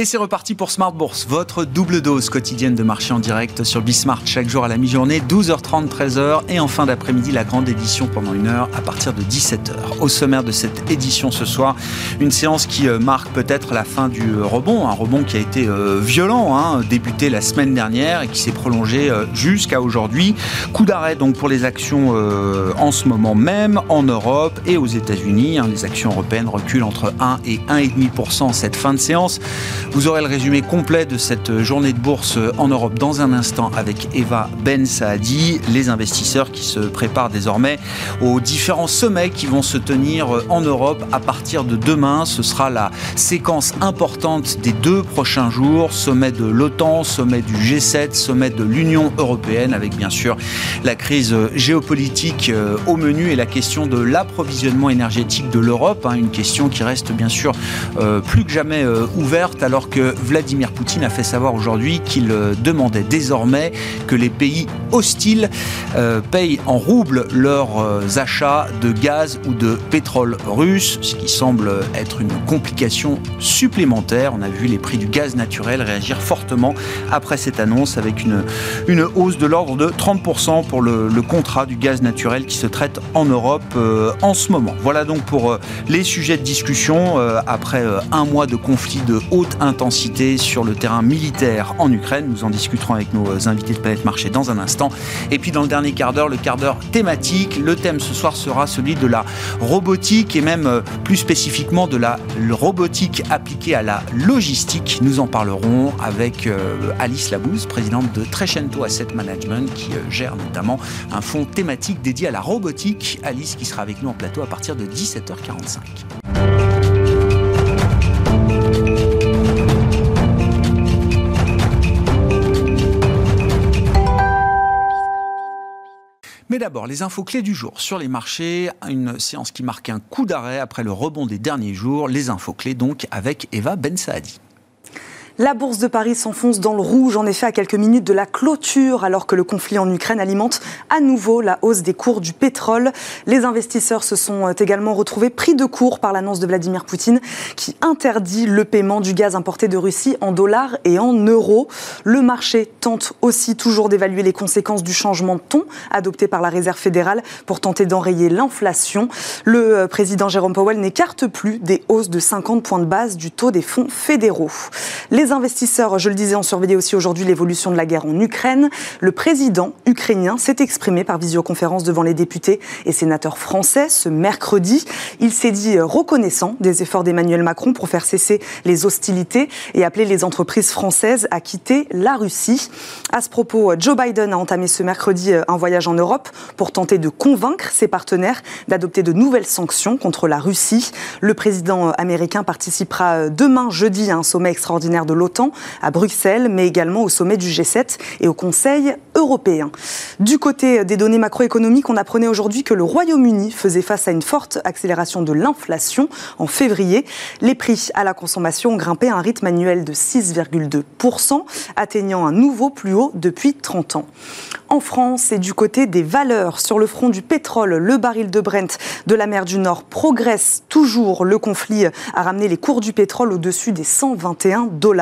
Et c'est reparti pour Smart Bourse, votre double dose quotidienne de marché en direct sur Bismart chaque jour à la mi-journée, 12h30, 13h et en fin d'après-midi la grande édition pendant une heure à partir de 17h. Au sommaire de cette édition ce soir, une séance qui euh, marque peut-être la fin du rebond, un rebond qui a été euh, violent, hein, débuté la semaine dernière et qui s'est prolongé euh, jusqu'à aujourd'hui. Coup d'arrêt donc pour les actions en ce moment même en Europe et aux États-Unis. Hein. les actions européennes reculent entre 1 et 1,5% en cette fin de séance. Vous aurez le résumé complet de cette journée de bourse en Europe dans un instant avec Eva Ben Saadi, les investisseurs qui se préparent désormais aux différents sommets qui vont se tenir en Europe à partir de demain. Ce sera la séquence importante des deux prochains jours, sommet de l'OTAN, sommet du G7, sommet de l'Union européenne avec bien sûr la crise géopolitique euh, au menu et la question de l'approvisionnement énergétique de l'Europe, hein, une question qui reste bien sûr euh, plus que jamais euh, ouverte que Vladimir Poutine a fait savoir aujourd'hui qu'il euh, demandait désormais que les pays hostiles euh, payent en roubles leurs euh, achats de gaz ou de pétrole russe, ce qui semble être une complication supplémentaire. On a vu les prix du gaz naturel réagir fortement après cette annonce avec une, une hausse de l'ordre de 30% pour le, le, contrat du gaz naturel qui se traite en Europe en ce moment. Voilà donc pour les sujets de discussion après un mois de conflit de haute intensité sur le terrain militaire en Ukraine. Nous en discuterons avec nos invités de Planète Marché dans un instant. Et puis dans le dernier quart d'heure, le quart d'heure thématique. Le thème ce soir sera celui de la robotique et même euh, plus spécifiquement de la robotique appliquée à la logistique. Nous en parlerons avec euh, Alice Labouze, présidente de Trecento Asset Management, qui euh, gère notamment un fonds thématique dédié à la robotique. Alice qui sera avec nous en plateau à partir de 17h45. D'abord, les infos clés du jour sur les marchés, une séance qui marque un coup d'arrêt après le rebond des derniers jours. Les infos clés donc avec Eva Ben Saadi. La bourse de Paris s'enfonce dans le rouge, en effet, à quelques minutes de la clôture, alors que le conflit en Ukraine alimente à nouveau la hausse des cours du pétrole. Les investisseurs se sont euh, également retrouvés pris de court par l'annonce de Vladimir Poutine, qui interdit le paiement du gaz importé de Russie en dollars et en euros. Le marché tente aussi toujours d'évaluer les conséquences du changement de ton adopté par la Réserve fédérale pour tenter d'enrayer l'inflation. Le euh, président Jérôme Powell n'écarte plus des hausses de 50 points de base du taux des fonds fédéraux. Investisseurs, je le disais, ont surveillé aussi aujourd'hui l'évolution de la guerre en Ukraine. Le président ukrainien s'est exprimé par visioconférence devant les députés et sénateurs français ce mercredi. Il s'est dit reconnaissant des efforts d'Emmanuel Macron pour faire cesser les hostilités et appeler les entreprises françaises à quitter la Russie. À ce propos, Joe Biden a entamé ce mercredi un voyage en Europe pour tenter de convaincre ses partenaires d'adopter de nouvelles sanctions contre la Russie. Le président américain participera demain jeudi à un sommet extraordinaire l'OTAN à Bruxelles, mais également au sommet du G7 et au Conseil européen. Du côté des données macroéconomiques, on apprenait aujourd'hui que le Royaume-Uni faisait face à une forte accélération de l'inflation en février. Les prix à la consommation ont grimpé à un rythme annuel de 6,2%, atteignant un nouveau plus haut depuis 30 ans. En France et du côté des valeurs, sur le front du pétrole, le baril de Brent de la mer du Nord progresse toujours. Le conflit a ramené les cours du pétrole au-dessus des 121 dollars.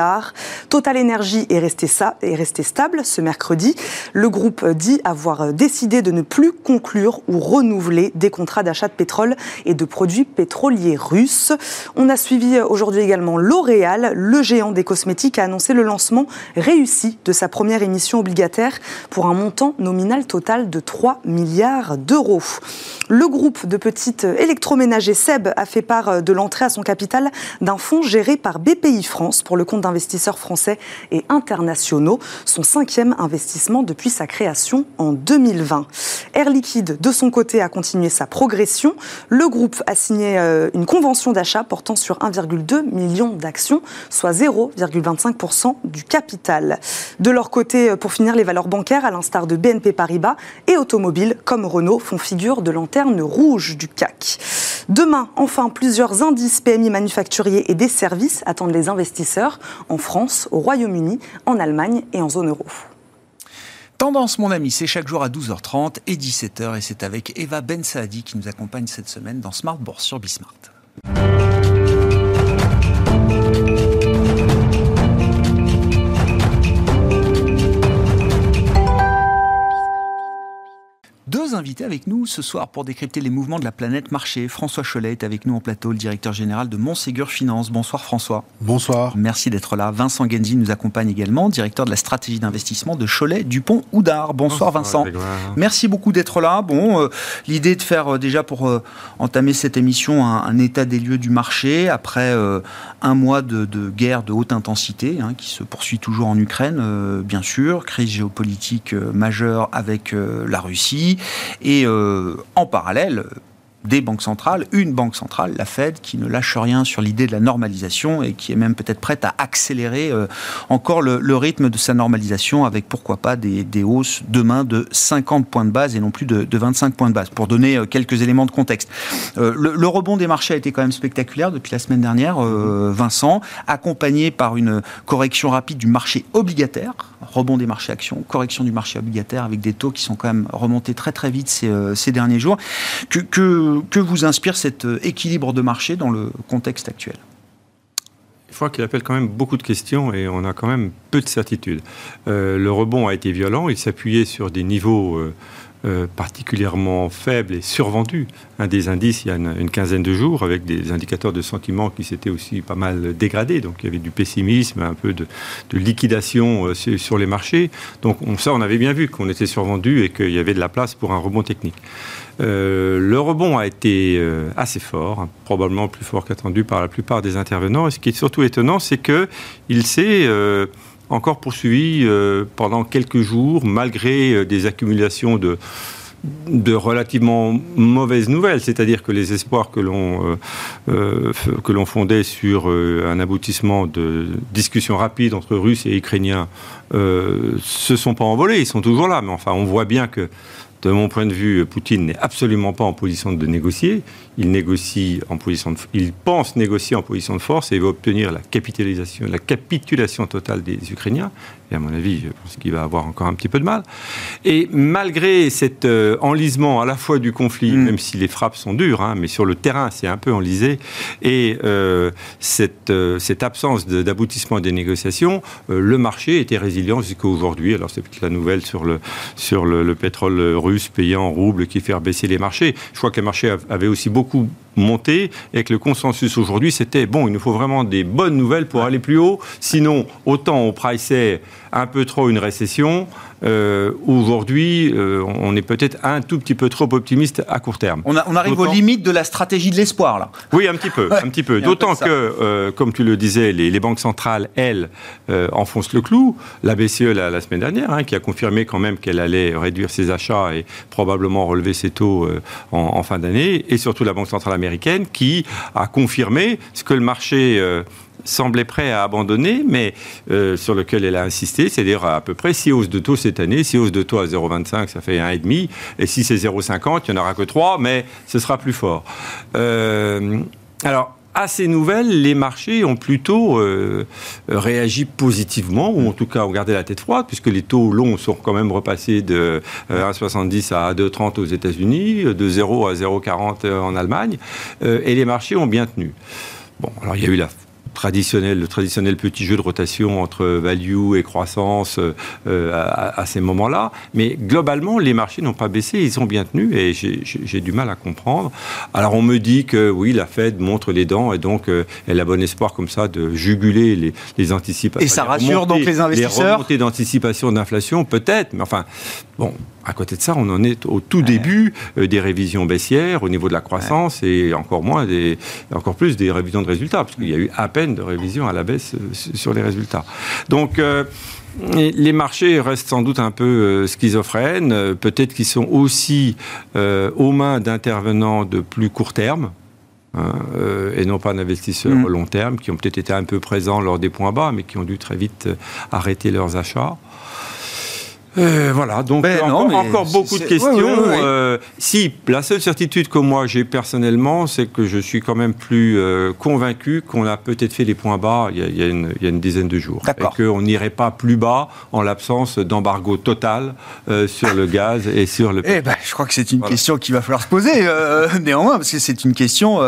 Total Energy est resté, ça, est resté stable ce mercredi. Le groupe dit avoir décidé de ne plus conclure ou renouveler des contrats d'achat de pétrole et de produits pétroliers russes. On a suivi aujourd'hui également L'Oréal, le géant des cosmétiques, a annoncé le lancement réussi de sa première émission obligataire pour un montant nominal total de 3 milliards d'euros. Le groupe de petites électroménagers SEB a fait part de l'entrée à son capital d'un fonds géré par BPI France pour le compte d'investissement investisseurs français et internationaux, son cinquième investissement depuis sa création en 2020. Air Liquide, de son côté, a continué sa progression. Le groupe a signé euh, une convention d'achat portant sur 1,2 million d'actions, soit 0,25% du capital. De leur côté, euh, pour finir, les valeurs bancaires, à l'instar de BNP Paribas et automobiles comme Renault, font figure de lanterne rouge du CAC. Demain, enfin, plusieurs indices PMI manufacturiers et des services attendent les investisseurs en France, au Royaume-Uni, en Allemagne et en zone euro. Tendance, mon ami, c'est chaque jour à 12h30 et 17h et c'est avec Eva Ben Saadi qui nous accompagne cette semaine dans Smart Bourse sur Bismart. Invités avec nous ce soir pour décrypter les mouvements de la planète marché. François Cholet est avec nous en plateau, le directeur général de Montségur Finance. Bonsoir François. Bonsoir. Merci d'être là. Vincent Genzi nous accompagne également, directeur de la stratégie d'investissement de Cholet Dupont Houdard. Bonsoir, Vincent. Merci beaucoup d'être là. Bon, euh, l'idée de faire euh, déjà pour euh, entamer cette émission un, état des lieux du marché après un mois de, guerre de haute intensité hein, qui se poursuit toujours en Ukraine, bien sûr, crise géopolitique majeure avec la Russie et euh, en parallèle, des banques centrales, une banque centrale, la Fed, qui ne lâche rien sur l'idée de la normalisation et qui est même peut-être prête à accélérer euh, encore le, rythme de sa normalisation avec pourquoi pas des, hausses demain de 50 points de base et non plus de, 25 points de base, pour donner euh, quelques éléments de contexte. le, le, rebond des marchés a été quand même spectaculaire depuis la semaine dernière, Vincent, accompagné par une correction rapide du marché obligataire rebond des marchés actions, correction du marché obligataire avec des taux qui sont quand même remontés très très vite ces, euh, derniers jours. Vous inspire cet euh, équilibre de marché dans le contexte actuel? Il faut qu'il appelle quand même beaucoup de questions et on a quand même peu de certitudes. Euh, le rebond a été violent, il s'appuyait sur des niveaux euh, particulièrement faible et survendu. Un des indices il y a une, quinzaine de jours, avec des indicateurs de sentiment qui s'étaient aussi pas mal dégradés. Donc il y avait du pessimisme, un peu de, liquidation sur les marchés. Donc on, ça, on avait bien vu qu'on était survendu et qu'il y avait de la place pour un rebond technique. Euh, le rebond a été assez fort, hein, probablement plus fort qu'attendu par la plupart des intervenants. Et ce qui est surtout étonnant, c'est qu'il s'est encore poursuivi euh, pendant quelques jours, malgré euh, des accumulations de, relativement mauvaises nouvelles, c'est-à-dire que les espoirs que l'on euh, que fondait sur un aboutissement de discussions rapides entre Russes et Ukrainiens se sont pas envolés, ils sont toujours là, mais enfin on voit bien que de mon point de vue, Poutine n'est absolument pas en position de négocier. Il il pense négocier en position de force et va obtenir la capitalisation, la capitulation totale des Ukrainiens. Et à mon avis, je pense qu'il va avoir encore un petit peu de mal. Et malgré cet euh, enlisement à la fois du conflit, mm. même si les frappes sont dures, hein, mais sur le terrain, c'est un peu enlisé, et euh, cette, euh, cette, absence d'aboutissement des négociations, le marché était résilient jusqu'à aujourd'hui. Alors c'est peut-être la nouvelle sur le, sur le, le, pétrole russe payé en roubles qui fait baisser les marchés. Je crois que les marchés avaient aussi beaucoup monté et que le consensus aujourd'hui c'était bon, il nous faut vraiment des bonnes nouvelles pour aller plus haut. Sinon, autant on priceait un peu trop une récession, euh, aujourd'hui, euh, on est peut-être un tout petit peu trop optimiste à court terme. On, arrive aux limites de la stratégie de l'espoir, là. Oui, un petit peu, un petit peu. D'autant que, euh, comme tu le disais, les, banques centrales, elles, enfoncent le clou. La BCE, la, semaine dernière, hein, qui a confirmé quand même qu'elle allait réduire ses achats et probablement relever ses taux en, en, fin d'année, et surtout la Banque centrale américaine, qui a confirmé ce que le marché semblait prêt à abandonner, mais euh, sur lequel elle a insisté, c'est-à-dire à peu près 6 hausses de taux cette année. 6 hausses de taux à 0,25, ça fait 1,5. Et si c'est 0,50, il n'y en aura que 3, mais ce sera plus fort. Euh, alors, à ces nouvelles, les marchés ont plutôt euh, réagi positivement, ou en tout cas ont gardé la tête froide, puisque les taux longs sont quand même repassés de 1,70 à 2,30 aux États-Unis, de 0 à 0,40 en Allemagne, et les marchés ont bien tenu. Bon, alors il y a eu la traditionnel, le traditionnel petit jeu de rotation entre value et croissance euh, à, ces moments-là. Mais globalement, les marchés n'ont pas baissé, ils ont bien tenu et j'ai du mal à comprendre. Alors on me dit que oui, la Fed montre les dents et donc euh, elle a bon espoir comme ça de juguler les, les anticipations. Et ça rassure donc les investisseurs? Les remontées d'anticipation d'inflation, peut-être, mais enfin, bon, à côté de ça, on en est au tout début euh, des révisions baissières au niveau de la croissance et encore moins, des, encore plus des révisions de résultats, parce qu'il y a eu à peine de révisions à la baisse euh, sur les résultats. Donc, euh, les marchés restent sans doute un peu schizophrènes, peut-être qu'ils sont aussi aux mains d'intervenants de plus court terme, hein, et non pas d'investisseurs mm. long terme, qui ont peut-être été un peu présents lors des points bas, mais qui ont dû très vite arrêter leurs achats. Euh, voilà, donc ben encore, beaucoup de questions. Euh, si, la seule certitude que moi j'ai personnellement, c'est que je suis quand même plus euh, convaincu qu'on a peut-être fait les points bas il y a, une, dizaine de jours. Et qu'on n'irait pas plus bas en l'absence d'embargo total sur le gaz et sur le Eh ben, je crois que c'est une question qu'il va falloir se poser néanmoins, parce que c'est une question,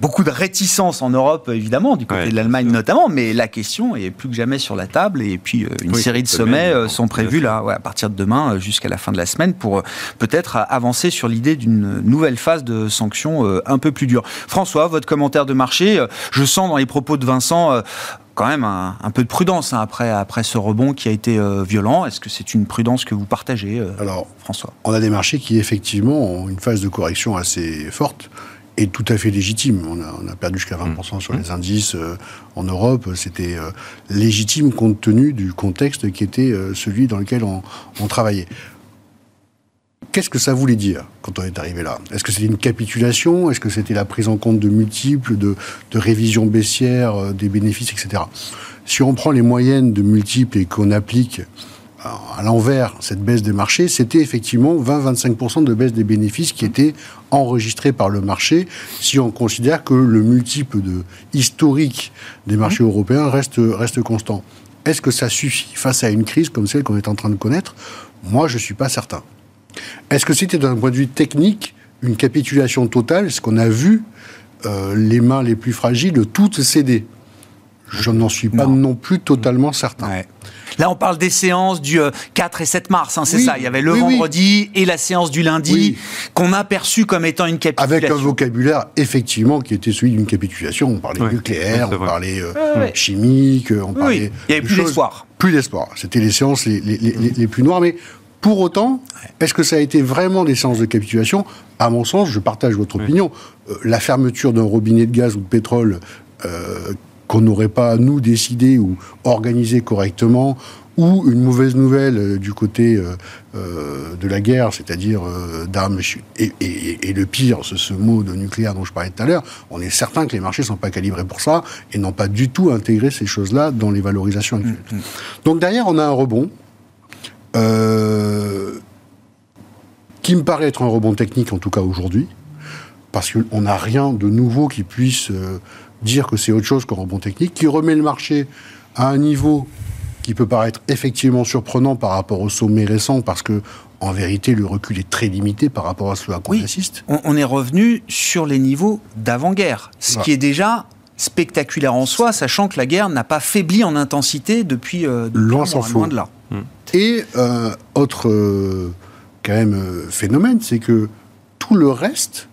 beaucoup de réticence en Europe évidemment, du côté de l'Allemagne notamment, mais la question est plus que jamais sur la table et puis une série de sommets sont prévus là. À partir de demain jusqu'à la fin de la semaine pour peut-être avancer sur l'idée d'une nouvelle phase de sanctions un peu plus dure. François, votre commentaire de marché, je sens dans les propos de Vincent quand même un, peu de prudence hein, après, après ce rebond qui a été violent. Est-ce que c'est une prudence que vous partagez, Alors, François? On a des marchés qui, effectivement, ont une phase de correction assez forte est tout à fait légitime. On a, perdu jusqu'à 20% sur mmh. les indices euh, en Europe. C'était euh, légitime compte tenu du contexte qui était euh, celui dans lequel on, travaillait. Qu'est-ce que ça voulait dire quand on est arrivé là? Est-ce que c'était une capitulation? Est-ce que c'était la prise en compte de multiples, de, de révisions baissières des bénéfices, etc. Si on prend les moyennes de multiples et qu'on applique à l'envers cette baisse des marchés, c'était effectivement 20-25% de baisse des bénéfices qui étaient enregistrés par le marché, si on considère que le multiple historique des marchés européens reste, reste constant. Est-ce que ça suffit face à une crise comme celle qu'on est en train de connaître? Moi, je ne suis pas certain. Est-ce que c'était d'un point de vue technique une capitulation totale? Est-ce qu'on a vu euh, les mains les plus fragiles toutes céder? Je n'en suis pas non, plus totalement certain. Là, on parle des séances du 4 euh, et 7 mars, hein, c'est ça. Il y avait le vendredi et la séance du lundi qu'on a perçu comme étant une capitulation. Avec un vocabulaire, effectivement, qui était celui d'une capitulation. On parlait nucléaire, on parlait euh, chimique, on parlait. Il n'y avait plus d'espoir. Plus d'espoir. C'était les séances les, les, plus noires. Mais pour autant, est-ce que ça a été vraiment des séances de capitulation? À mon sens, je partage votre opinion. Euh, la fermeture d'un robinet de gaz ou de pétrole qu'on n'aurait pas, nous, décidé ou organisé correctement, ou une mauvaise nouvelle euh, du côté euh, euh, de la guerre, c'est-à-dire d'armes, et, le pire, ce, ce, mot de nucléaire dont je parlais tout à l'heure, on est certain que les marchés ne sont pas calibrés pour ça et n'ont pas du tout intégré ces choses-là dans les valorisations actuelles. Mm, mm. Donc derrière, on a un rebond qui me paraît être un rebond technique, en tout cas aujourd'hui, parce qu'on n'a rien de nouveau qui puisse dire que c'est autre chose qu'un rebond technique, qui remet le marché à un niveau qui peut paraître effectivement surprenant par rapport au sommet récent, parce que en vérité, le recul est très limité par rapport à ce à quoi on assiste. On, est revenu sur les niveaux d'avant-guerre, ce qui est déjà spectaculaire en soi, sachant que la guerre n'a pas faibli en intensité depuis, euh, loin, loin de là. Hmm. Et euh, autre euh, quand même phénomène, c'est que tout le reste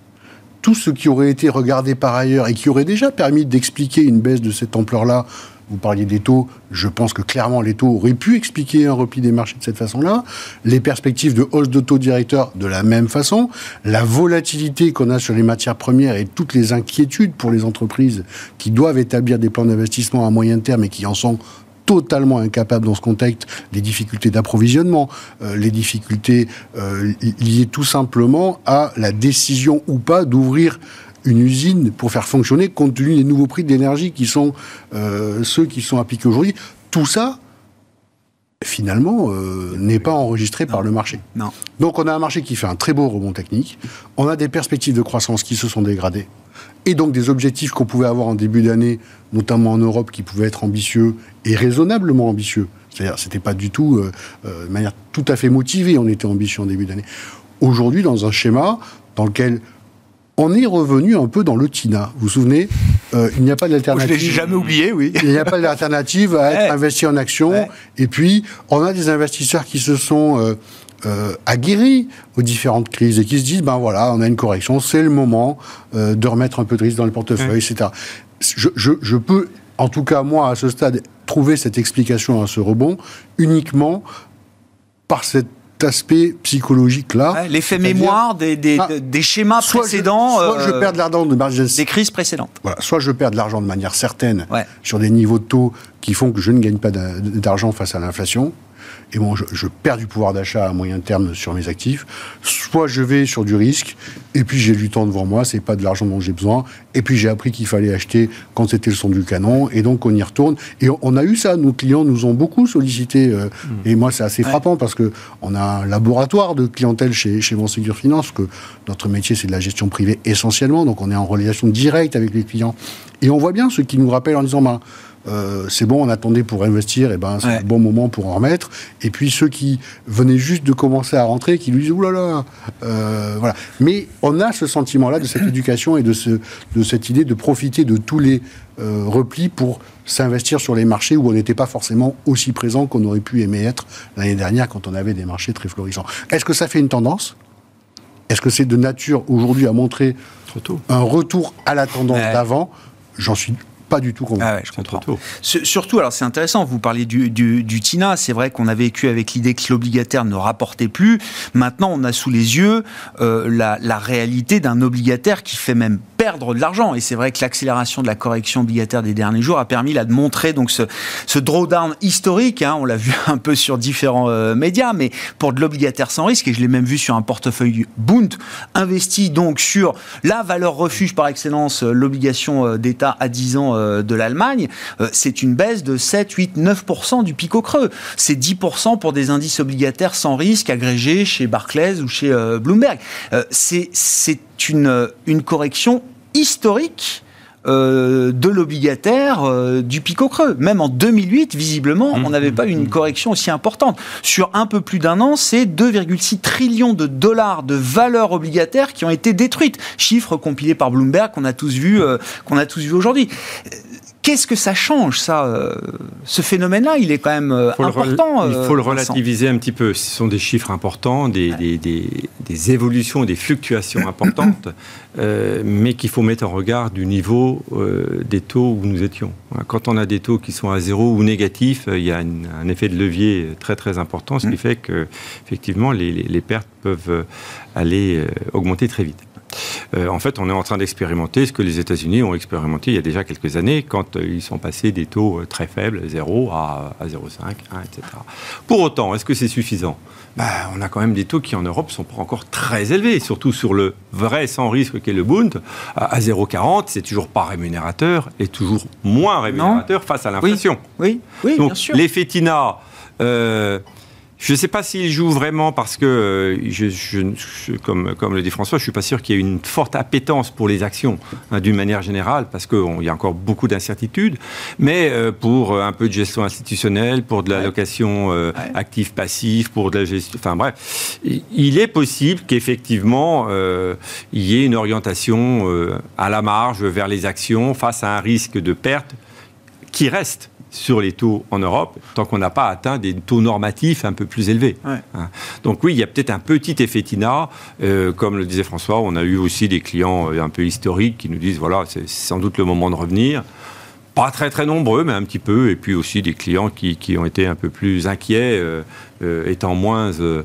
tout ce qui aurait été regardé par ailleurs et qui aurait déjà permis d'expliquer une baisse de cette ampleur-là, vous parliez des taux, je pense que clairement les taux auraient pu expliquer un repli des marchés de cette façon-là, les perspectives de hausse de taux directeurs de la même façon, la volatilité qu'on a sur les matières premières et toutes les inquiétudes pour les entreprises qui doivent établir des plans d'investissement à moyen terme et qui en sont totalement incapable dans ce contexte, les difficultés d'approvisionnement, euh, les difficultés euh, liées tout simplement à la décision ou pas d'ouvrir une usine pour faire fonctionner compte tenu des nouveaux prix de l'énergie qui sont euh, ceux qui sont appliqués aujourd'hui. Tout ça, finalement, n'est pas enregistré par le marché. Non. Donc on a un marché qui fait un très beau rebond technique, on a des perspectives de croissance qui se sont dégradées, et donc des objectifs qu'on pouvait avoir en début d'année, notamment en Europe, qui pouvaient être ambitieux et raisonnablement ambitieux. C'est-à-dire, c'était pas du tout euh, euh, de manière tout à fait motivée, on était ambitieux en début d'année. Aujourd'hui, dans un schéma dans lequel on est revenu un peu dans le TINA. Vous vous souvenez euh, Il n'y a pas d'alternative. Je l'ai jamais oublié, oui. Il n'y a pas d'alternative à être investi en action. Et puis, on a des investisseurs qui se sont euh, aguerris aux différentes crises et qui se disent ben voilà, on a une correction, c'est le moment euh, de remettre un peu de risque dans le portefeuille, etc. Je, je, je, peux, en tout cas moi à ce stade, trouver cette explication à ce rebond uniquement par cet aspect psychologique-là. L'effet mémoire des, des, ah, des, schémas précédents. soit je euh, perds de l'argent de Des crises précédentes. Voilà, soit je perds de l'argent de manière certaine sur des niveaux de taux qui font que je ne gagne pas d'argent face à l'inflation et bon, je, perds du pouvoir d'achat à moyen terme sur mes actifs, soit je vais sur du risque, et puis j'ai du temps devant moi, c'est pas de l'argent dont j'ai besoin, et puis j'ai appris qu'il fallait acheter quand c'était le son du canon, et donc on y retourne. Et on, a eu ça, nos clients nous ont beaucoup sollicité, euh, mmh. et moi c'est assez frappant parce que on a un laboratoire de clientèle chez, chez Monségur Finance, que notre métier c'est de la gestion privée essentiellement, donc on est en relation directe avec les clients. Et on voit bien ce qui nous rappelle en disant, bah, euh, c'est bon, on attendait pour investir, et ben c'est le bon moment pour en remettre. Et puis ceux qui venaient juste de commencer à rentrer, qui lui disent oulala, euh, voilà. Mais on a ce sentiment-là de cette éducation et de, ce, de cette idée de profiter de tous les euh, replis pour s'investir sur les marchés où on n'était pas forcément aussi présent qu'on aurait pu aimer être l'année dernière quand on avait des marchés très florissants. Est-ce que ça fait une tendance? Est-ce que c'est de nature aujourd'hui à montrer un retour à la tendance d'avant? J'en suis pas du tout convaincu. Ah je comprends. Surtout, alors c'est intéressant, vous parlez du, du, TINA, c'est vrai qu'on a vécu avec l'idée que l'obligataire ne rapportait plus. Maintenant, on a sous les yeux euh, la, la réalité d'un obligataire qui fait même perdre de l'argent. Et c'est vrai que l'accélération de la correction obligataire des derniers jours a permis là de montrer donc ce, ce drawdown historique. Hein, on l'a vu un peu sur différents euh, médias, mais pour de l'obligataire sans risque, et je l'ai même vu sur un portefeuille Bund, investi donc sur la valeur refuge par excellence, euh, l'obligation euh, d'État à 10 ans de l'Allemagne, c'est une baisse de 7, 8, 9% du pic au creux. C'est 10% pour des indices obligataires sans risque agrégés chez Barclays ou chez Bloomberg. c'est une, une correction historique euh, de l'obligataire euh, du pic au creux. Même en 2008, visiblement, mmh. on n'avait pas une correction aussi importante. Sur un peu plus d'un an, c'est 2,6 trillions de dollars de valeurs obligataires qui ont été détruites. Chiffre compilé par Bloomberg qu'on a tous vu, euh, qu'on a tous vu aujourd'hui. Qu'est-ce que ça change, ça euh, Ce phénomène-là, il est quand même euh, important. il faut le euh, relativiser un petit peu. Ce sont des chiffres importants, des, des, des, évolutions, des fluctuations importantes, mais qu'il faut mettre en regard du niveau des taux où nous étions. Quand on a des taux qui sont à zéro ou négatifs, il y a un effet de levier très très important, ce qui mm. fait que effectivement les, les pertes peuvent aller augmenter très vite. Euh, en fait, on est en train d'expérimenter ce que les États-Unis ont expérimenté il y a déjà quelques années, quand euh, ils sont passés des taux euh, très faibles, 0 à, 0,5, 1, etc. Pour autant, est-ce que c'est suffisant? Ben, On a quand même des taux qui en Europe sont pas encore très élevés, surtout sur le vrai sans risque qu'est le Bund. À 0,40, c'est toujours pas rémunérateur et toujours moins rémunérateur face à l'inflation. Oui, oui, Donc, bien sûr. L'effet TINA. Je ne sais pas s'il joue vraiment parce que, euh, je, comme, comme le dit François, je ne suis pas sûr qu'il y ait une forte appétence pour les actions hein, d'une manière générale parce qu'il y a encore beaucoup d'incertitudes. Mais euh, pour euh, un peu de gestion institutionnelle, pour de la location active-passive, pour de la gestion. Enfin bref, il est possible qu'effectivement il y ait une orientation à la marge vers les actions face à un risque de perte qui reste sur les taux en Europe tant qu'on n'a pas atteint des taux normatifs un peu plus élevés. Hein. Donc oui, il y a peut-être un petit effet TINA. Euh, comme le disait François, on a eu aussi des clients euh, un peu historiques qui nous disent, voilà, c'est sans doute le moment de revenir. Pas très très nombreux, mais un petit peu. Et puis aussi des clients qui, ont été un peu plus inquiets, euh, étant moins euh,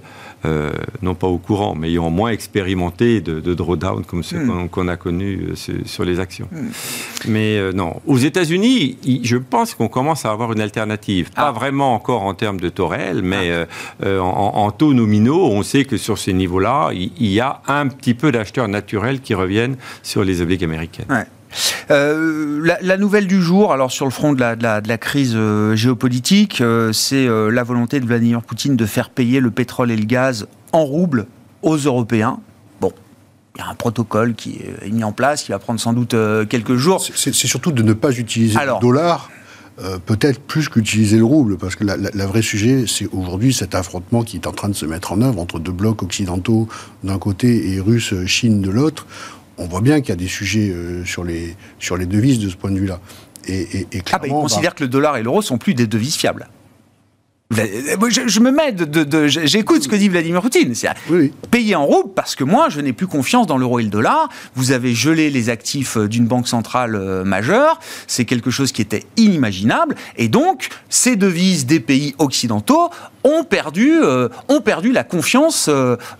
non pas au courant, mais ayant moins expérimenté de, drawdown comme ceux hmm. qu'on a connus euh, sur, les actions. Hmm. Mais euh, non, aux États-Unis, je pense qu'on commence à avoir une alternative. Pas ah. vraiment encore en termes de taux réels, mais ah. en, taux nominaux, on sait que sur ces niveaux-là, il, y a un petit peu d'acheteurs naturels qui reviennent sur les obliques américaines. Euh, la, nouvelle du jour, alors sur le front de la, crise euh, géopolitique, euh, c'est la volonté de Vladimir Poutine de faire payer le pétrole et le gaz en roubles aux Européens. Bon, il y a un protocole qui est mis en place, qui va prendre sans doute quelques jours. C'est surtout de ne pas utiliser le dollar. peut-être plus qu'utiliser le rouble, parce que la, la vraie sujet, c'est aujourd'hui cet affrontement qui est en train de se mettre en œuvre entre deux blocs occidentaux d'un côté et Russes, Chine de l'autre on voit bien qu'il y a des sujets euh, sur, les, sur les devises de ce point de vue-là. Et, et, ah, bah, il considère que le dollar et l'euro sont plus des devises fiables. Je, me mets de, j'écoute ce que dit Vladimir Poutine. C'est oui. payer en rouble parce que moi, je n'ai plus confiance dans l'euro et le dollar. Vous avez gelé les actifs euh, d'une banque centrale euh, majeure. C'est quelque chose qui était inimaginable. Et donc, ces devises des pays occidentaux ont perdu, euh, ont perdu la confiance,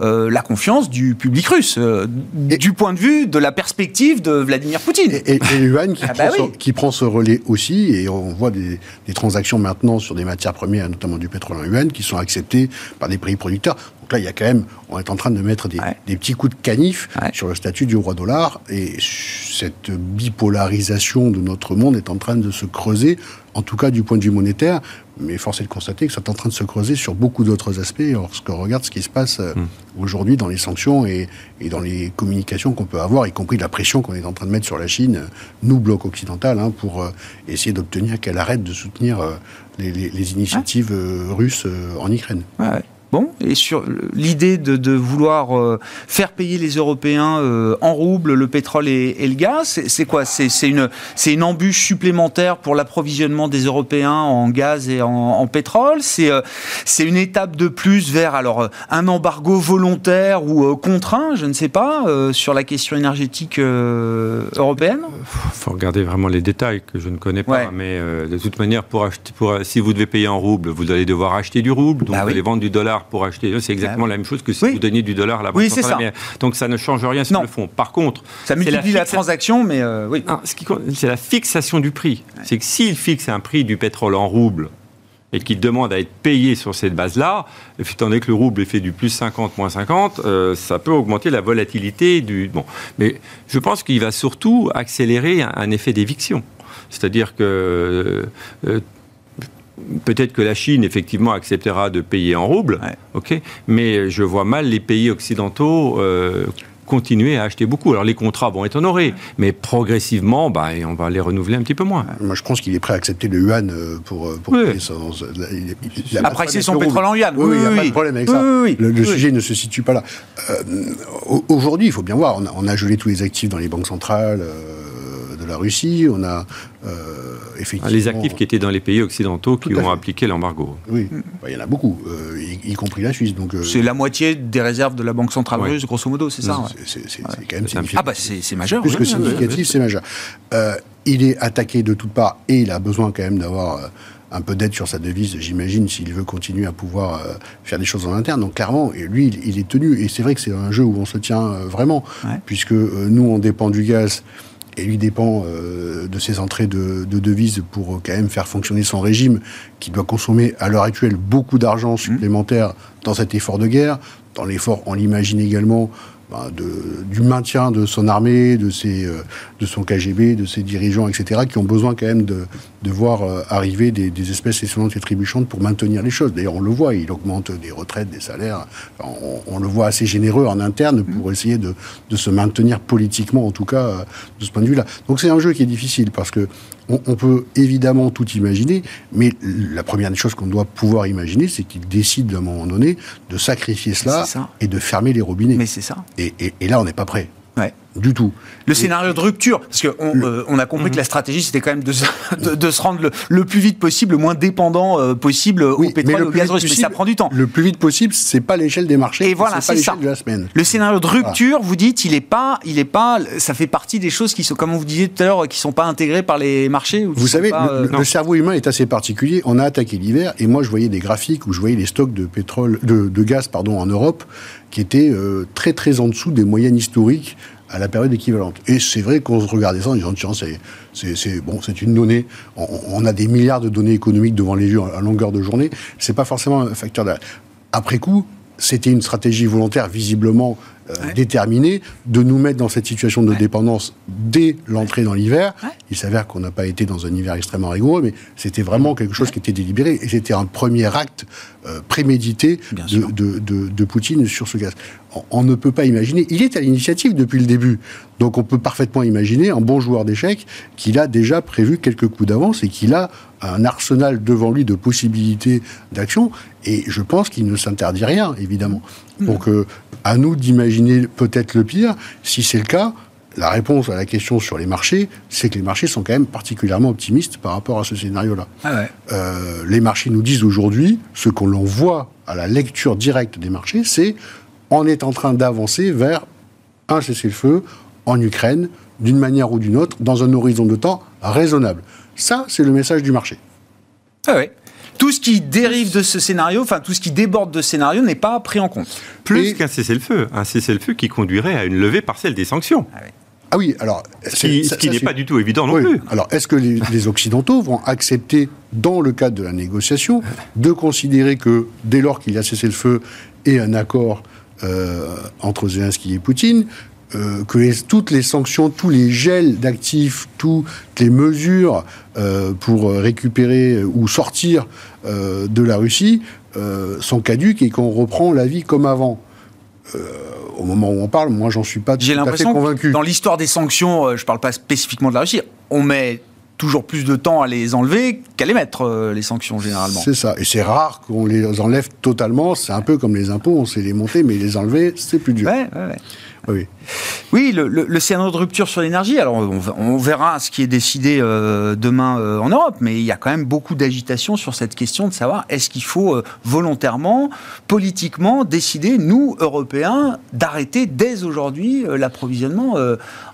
la confiance du public russe, du point de vue de la perspective de Vladimir Poutine. Et, et, Yuan qui, ah bah qui, prend ce relais aussi, et on voit des, des transactions maintenant sur des matières premières, notamment du pétrole en yuan qui sont acceptés par des pays producteurs. Donc là, il y a quand même, on est en train de mettre des, petits coups de canif sur le statut du roi dollar. Et cette bipolarisation de notre monde est en train de se creuser en tout cas du point de vue monétaire, mais force est de constater que c'est en train de se creuser sur beaucoup d'autres aspects lorsqu'on regarde ce qui se passe euh, hmm. aujourd'hui dans les sanctions et, dans les communications qu'on peut avoir, y compris la pression qu'on est en train de mettre sur la Chine, nous, bloc occidental, hein, pour euh, essayer d'obtenir qu'elle arrête de soutenir euh, les, initiatives russes en Ukraine. Ouais, Bon, et sur l'idée de, vouloir euh, faire payer les Européens euh, en roubles le pétrole et, le gaz, c'est quoi? C'est une, une embûche supplémentaire pour l'approvisionnement des Européens en gaz et en, pétrole? Euh, C'est une étape de plus vers alors un embargo volontaire ou contraint, je ne sais pas, sur la question énergétique européenne. Il faut regarder vraiment les détails que je ne connais pas, mais de toute manière, pour acheter, pour, si vous devez payer en roubles, vous allez devoir acheter du rouble, donc bah vous allez vendre du dollar pour acheter. C'est exactement la même chose que si vous donniez du dollar à la banque oui, ça. Donc ça ne change rien sur le fond. Par contre, ça multiplie la, transaction, mais euh, oui. C'est la fixation du prix. C'est que s'il fixe un prix du pétrole en rouble et qu'il demande à être payé sur cette base-là, étant donné que le rouble est fait du plus 50, moins 50, euh, ça peut augmenter la volatilité du... Bon. Mais je pense qu'il va surtout accélérer un, effet d'éviction. C'est-à-dire que euh, Peut-être que la Chine, effectivement, acceptera de payer en roubles, ok, mais je vois mal les pays occidentaux euh, continuer à acheter beaucoup. Alors les contrats vont être honorés, mais progressivement, bah, on va les renouveler un petit peu moins. Moi, je pense qu'il est prêt à accepter le yuan euh, pour, euh, pour oui. son, il, son pétrole en yuan. Oui, il n'y a pas de problème avec ça. Le, sujet ne se situe pas là. Aujourd'hui, il faut bien voir, on a, gelé tous les actifs dans les banques centrales de la Russie, on a effectivement. Les actifs qui étaient dans les pays occidentaux qui ont appliqué l'embargo. Oui, bah, il y en a beaucoup, euh, y, compris la Suisse. Donc, euh, c'est la moitié des réserves de la Banque centrale russe, grosso modo, c'est ça C'est quand même significatif. Ah, bah c'est majeur. Plus que significatif, c'est majeur. Euh, il est attaqué de toutes parts et il a besoin quand même d'avoir un peu d'aide sur sa devise, j'imagine, s'il veut continuer à pouvoir faire des choses en interne. Donc clairement, lui, il, est tenu. Et c'est vrai que c'est un jeu où on se tient vraiment, puisque nous, on dépend du gaz et lui dépend euh, de ses entrées de, devises pour euh, quand même faire fonctionner son régime, qui doit consommer à l'heure actuelle beaucoup d'argent supplémentaire dans cet effort de guerre. Dans l'effort, on l'imagine également, bah, du maintien de son armée, de, ses, euh, de son KGB, de ses dirigeants, etc., qui ont besoin quand même de, de voir euh, arriver des, des espèces excellentes et trébuchantes pour maintenir les choses. D'ailleurs, on le voit, il augmente des retraites, des salaires. on, on, le voit assez généreux en interne pour essayer de, de se maintenir politiquement, en tout cas, euh, de ce point de vue-là. Donc c'est un jeu qui est difficile parce que on, peut évidemment tout imaginer, mais la première des choses qu'on doit pouvoir imaginer, c'est qu'il décide d'un moment donné de sacrifier cela et de fermer les robinets. Mais c'est ça. Et, et là, on n'est pas prêt. Du tout. Le scénario de rupture, parce qu'on euh, on a compris que la stratégie, c'était quand même de, de, se rendre le, plus vite possible, le moins dépendant euh, possible au pétrole, au gaz russe. mais ça prend du temps. Le plus vite possible, c'est pas l'échelle des marchés, et voilà, c'est ça. de la semaine. Le scénario de rupture, vous dites, il est pas, il est pas, ça fait partie des choses qui sont, comme vous disiez tout à l'heure, qui sont pas intégrées par les marchés. vous savez, le, euh, cerveau humain est assez particulier. On a attaqué l'hiver, et moi, je voyais des graphiques où je voyais les stocks de pétrole, de, de gaz, pardon, en Europe, qui étaient très très en dessous des moyennes historiques à la période équivalente. Et c'est vrai qu'on se regardait ça en disant, tiens, c'est, bon, une donnée, on, a des milliards de données économiques devant les yeux à longueur de journée, c'est pas forcément un facteur de... Après coup, c'était une stratégie volontaire visiblement euh, déterminée de nous mettre dans cette situation de dépendance dès l'entrée dans l'hiver. Il s'avère qu'on n'a pas été dans un hiver extrêmement rigoureux, mais c'était vraiment quelque chose qui était délibéré et c'était un premier acte euh, prémédité de, de, Poutine sur ce gaz. On, ne peut pas imaginer. Il est à l'initiative depuis le début, donc on peut parfaitement imaginer un bon joueur d'échecs qu'il a déjà prévu quelques coups d'avance et qu'il a un arsenal devant lui de possibilités d'action. Et je pense qu'il ne s'interdit rien, évidemment. Donc, euh, à nous d'imaginer peut-être le pire. Si c'est le cas, la réponse à la question sur les marchés, c'est que les marchés sont quand même particulièrement optimistes par rapport à ce scénario-là. Ah euh, les marchés nous disent aujourd'hui, ce qu'on l'on voit à la lecture directe des marchés, c'est on est en train d'avancer vers un cessez-le-feu en Ukraine, d'une manière ou d'une autre, dans un horizon de temps raisonnable. Ça, c'est le message du marché. Ah ouais. Tout ce qui dérive de ce scénario, enfin tout ce qui déborde de ce scénario n'est pas pris en compte. Plus qu'un cessez-le-feu, un cessez-le-feu qui conduirait à une levée partielle des sanctions. Ah, ah oui, alors. Ce qui, n'est pas du tout évident non plus. Alors, est-ce que les, Occidentaux vont accepter, dans le cadre de la négociation, de considérer que dès lors qu'il y a cessé le feu et un accord euh, entre Zelensky et Poutine, euh, que toutes les sanctions, tous les gels d'actifs, toutes les mesures euh, pour récupérer ou sortir euh, de la Russie sont caduques et qu'on reprend la vie comme avant au moment où on parle, moi, j'en suis pas tout à fait convaincu. Dans l'histoire des sanctions, je ne parle pas spécifiquement de la Russie, on met toujours plus de temps à les enlever qu'à les mettre, les sanctions, généralement. C'est ça. Et c'est rare qu'on les enlève totalement. C'est un peu comme les impôts, on sait les monter, mais les enlever, c'est plus dur. Ouais, ouais, ouais. Oui. Oui, le, le, scénario de rupture sur l'énergie, alors on, verra ce qui est décidé euh, demain euh, en Europe, mais il y a quand même beaucoup d'agitation sur cette question de savoir est-ce qu'il faut euh, volontairement, politiquement, décider, nous, Européens, d'arrêter dès aujourd'hui l'approvisionnement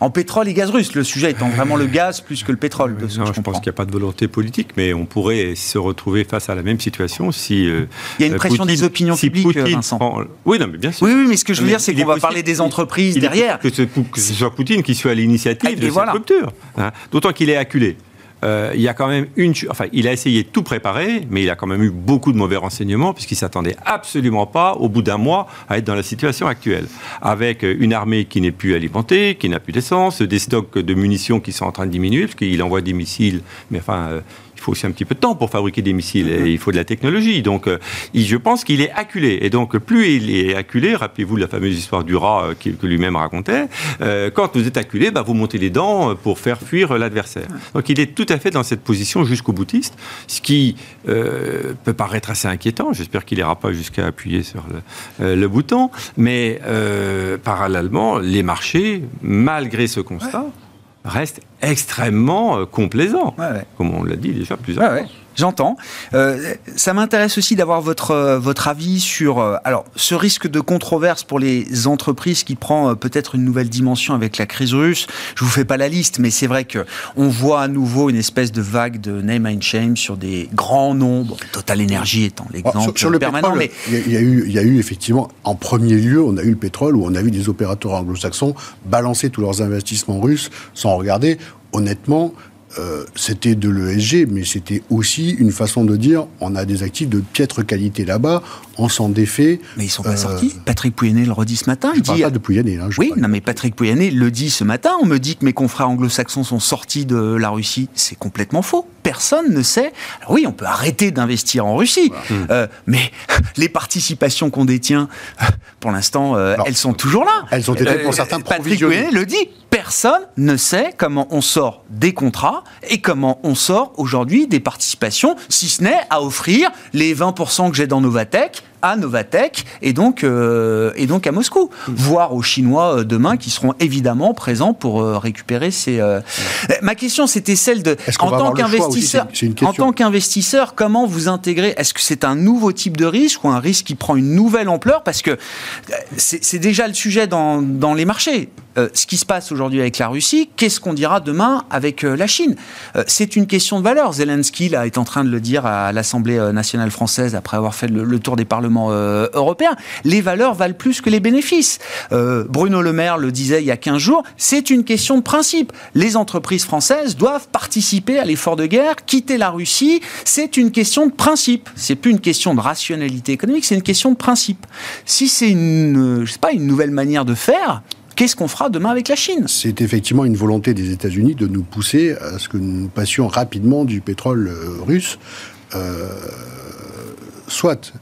en pétrole et gaz russe. Le sujet étant vraiment le gaz plus que le pétrole. je, je pense qu'il n'y a pas de volonté politique, mais on pourrait se retrouver face à la même situation si. il y a une pression des opinions publiques, Vincent. Oui, non, mais bien sûr. Oui, oui mais ce que je veux dire, c'est qu'on va parler des entreprises derrière. Que ce, que ce, soit Poutine qui soit à l'initiative de cette rupture. Hein. D'autant qu'il est acculé. Euh, il y a quand même une. Enfin, il a essayé de tout préparer, mais il a quand même eu beaucoup de mauvais renseignements, puisqu'il s'attendait absolument pas, au bout d'un mois, à être dans la situation actuelle. Avec une armée qui n'est plus alimentée, qui n'a plus d'essence, des stocks de munitions qui sont en train de diminuer, parce qu'il envoie des missiles, mais enfin, euh, faut aussi un petit peu de temps pour fabriquer des missiles et il faut de la technologie. Donc, euh, je pense qu'il est acculé. Et donc, plus il est acculé, rappelez-vous la fameuse histoire du rat euh, que lui-même racontait, euh, quand vous êtes acculé, bah, vous montez les dents pour faire fuir l'adversaire. Donc, il est tout à fait dans cette position jusqu'au boutiste, ce qui peut paraître assez inquiétant. J'espère qu'il n'ira pas jusqu'à appuyer sur le, le bouton. Mais parallèlement, les marchés, malgré ce constat, restent extrêmement complaisants, comme on l'a dit déjà plusieurs fois. J'entends. Euh, ça m'intéresse aussi d'avoir votre, euh, votre avis sur euh, alors, ce risque de controverse pour les entreprises qui prend peut-être une nouvelle dimension avec la crise russe. Je vous fais pas la liste, mais c'est vrai qu'on voit à nouveau une espèce de vague de name and shame sur des grands noms, Total Energy étant l'exemple sur, le permanent. mais... il, y a eu, il y a eu effectivement, en premier lieu, on a eu le pétrole où on a vu des opérateurs anglo-saxons balancer tous leurs investissements russes sans regarder. Honnêtement, euh, c'était de l'ESG, mais c'était aussi une façon de dire on a des actifs de piètre qualité là-bas, on s'en défait. Mais ils sont pas euh, sortis. Patrick Pouyanné le redit ce matin. Je ne parle pas de Pouyanné. Hein, oui, non, mais Patrick Pouyanné le dit ce matin. On me dit que mes confrères anglo-saxons sont sortis de la Russie. C'est complètement faux. Personne ne sait. Alors oui, on peut arrêter d'investir en Russie, euh, mais les participations qu'on détient, pour l'instant, elles sont toujours là. Elles ont été pour certains Patrick Pouyanné le dit. Personne ne sait comment on sort des contrats et comment on sort aujourd'hui des participations, si ce n'est à offrir les 20% que j'ai dans Novatech à Novatech et donc, euh, et donc à Moscou, mmh. voire aux Chinois euh, demain qui seront évidemment présents pour euh, récupérer ces. Ma question, c'était celle de en tant qu'investisseur, en tant qu'investisseur, comment vous intégrez? Est-ce que c'est un nouveau type de risque ou un risque qui prend une nouvelle ampleur? Parce que c'est déjà le sujet dans, dans les marchés. Ce qui se passe aujourd'hui avec la Russie, qu'est-ce qu'on dira demain avec la Chine? C'est une question de valeur. Zelensky est en train de le dire à l'Assemblée nationale française après avoir fait le tour des parlements euh, européen. Les valeurs valent plus que les bénéfices. Euh, Bruno Le Maire le disait il y a 15 jours, c'est une question de principe. Les entreprises françaises doivent participer à l'effort de guerre, quitter la Russie. C'est une question de principe. C'est plus une question de rationalité économique, c'est une question de principe. Si c'est une, je sais pas, une nouvelle manière de faire, Qu'est-ce qu'on fera demain avec la Chine? C'est effectivement une volonté des États-Unis de nous pousser à ce que nous passions rapidement du pétrole euh, russe. soit.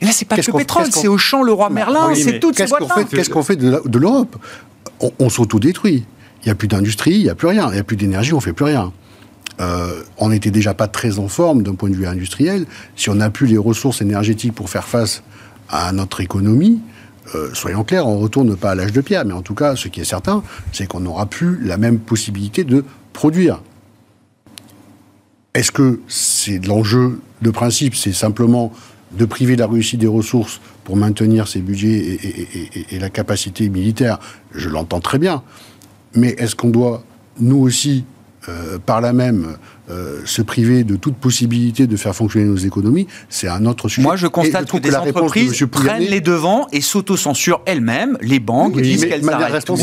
Et là, c'est pas que le pétrole, c'est Auchan, le roi Merlin, c'est toutes ces boîtes-là. Qu'est-ce qu'on fait de l'Europe? On, on s'autodétruit. Il n'y a plus d'industrie, il n'y a plus rien. Il n'y a plus d'énergie, on ne fait plus rien. Euh, on n'était déjà pas très en forme d'un point de vue industriel. Si on n'a plus les ressources énergétiques pour faire face à notre économie, euh, soyons clairs, on ne retourne pas à l'âge de pierre. Mais en tout cas, ce qui est certain, c'est qu'on n'aura plus la même possibilité de produire. Est-ce que c'est l'enjeu de principe C'est simplement de priver la Russie des ressources pour maintenir ses budgets et, la capacité militaire, je l'entends très bien. Mais est-ce qu'on doit, nous aussi, euh, par là même, euh, se priver de toute possibilité de faire fonctionner nos économies, c'est un autre sujet. Moi, je constate que, des entreprises prennent les devants et s'autocensurent elles-mêmes. Les banques disent qu'elles arrêtent tout.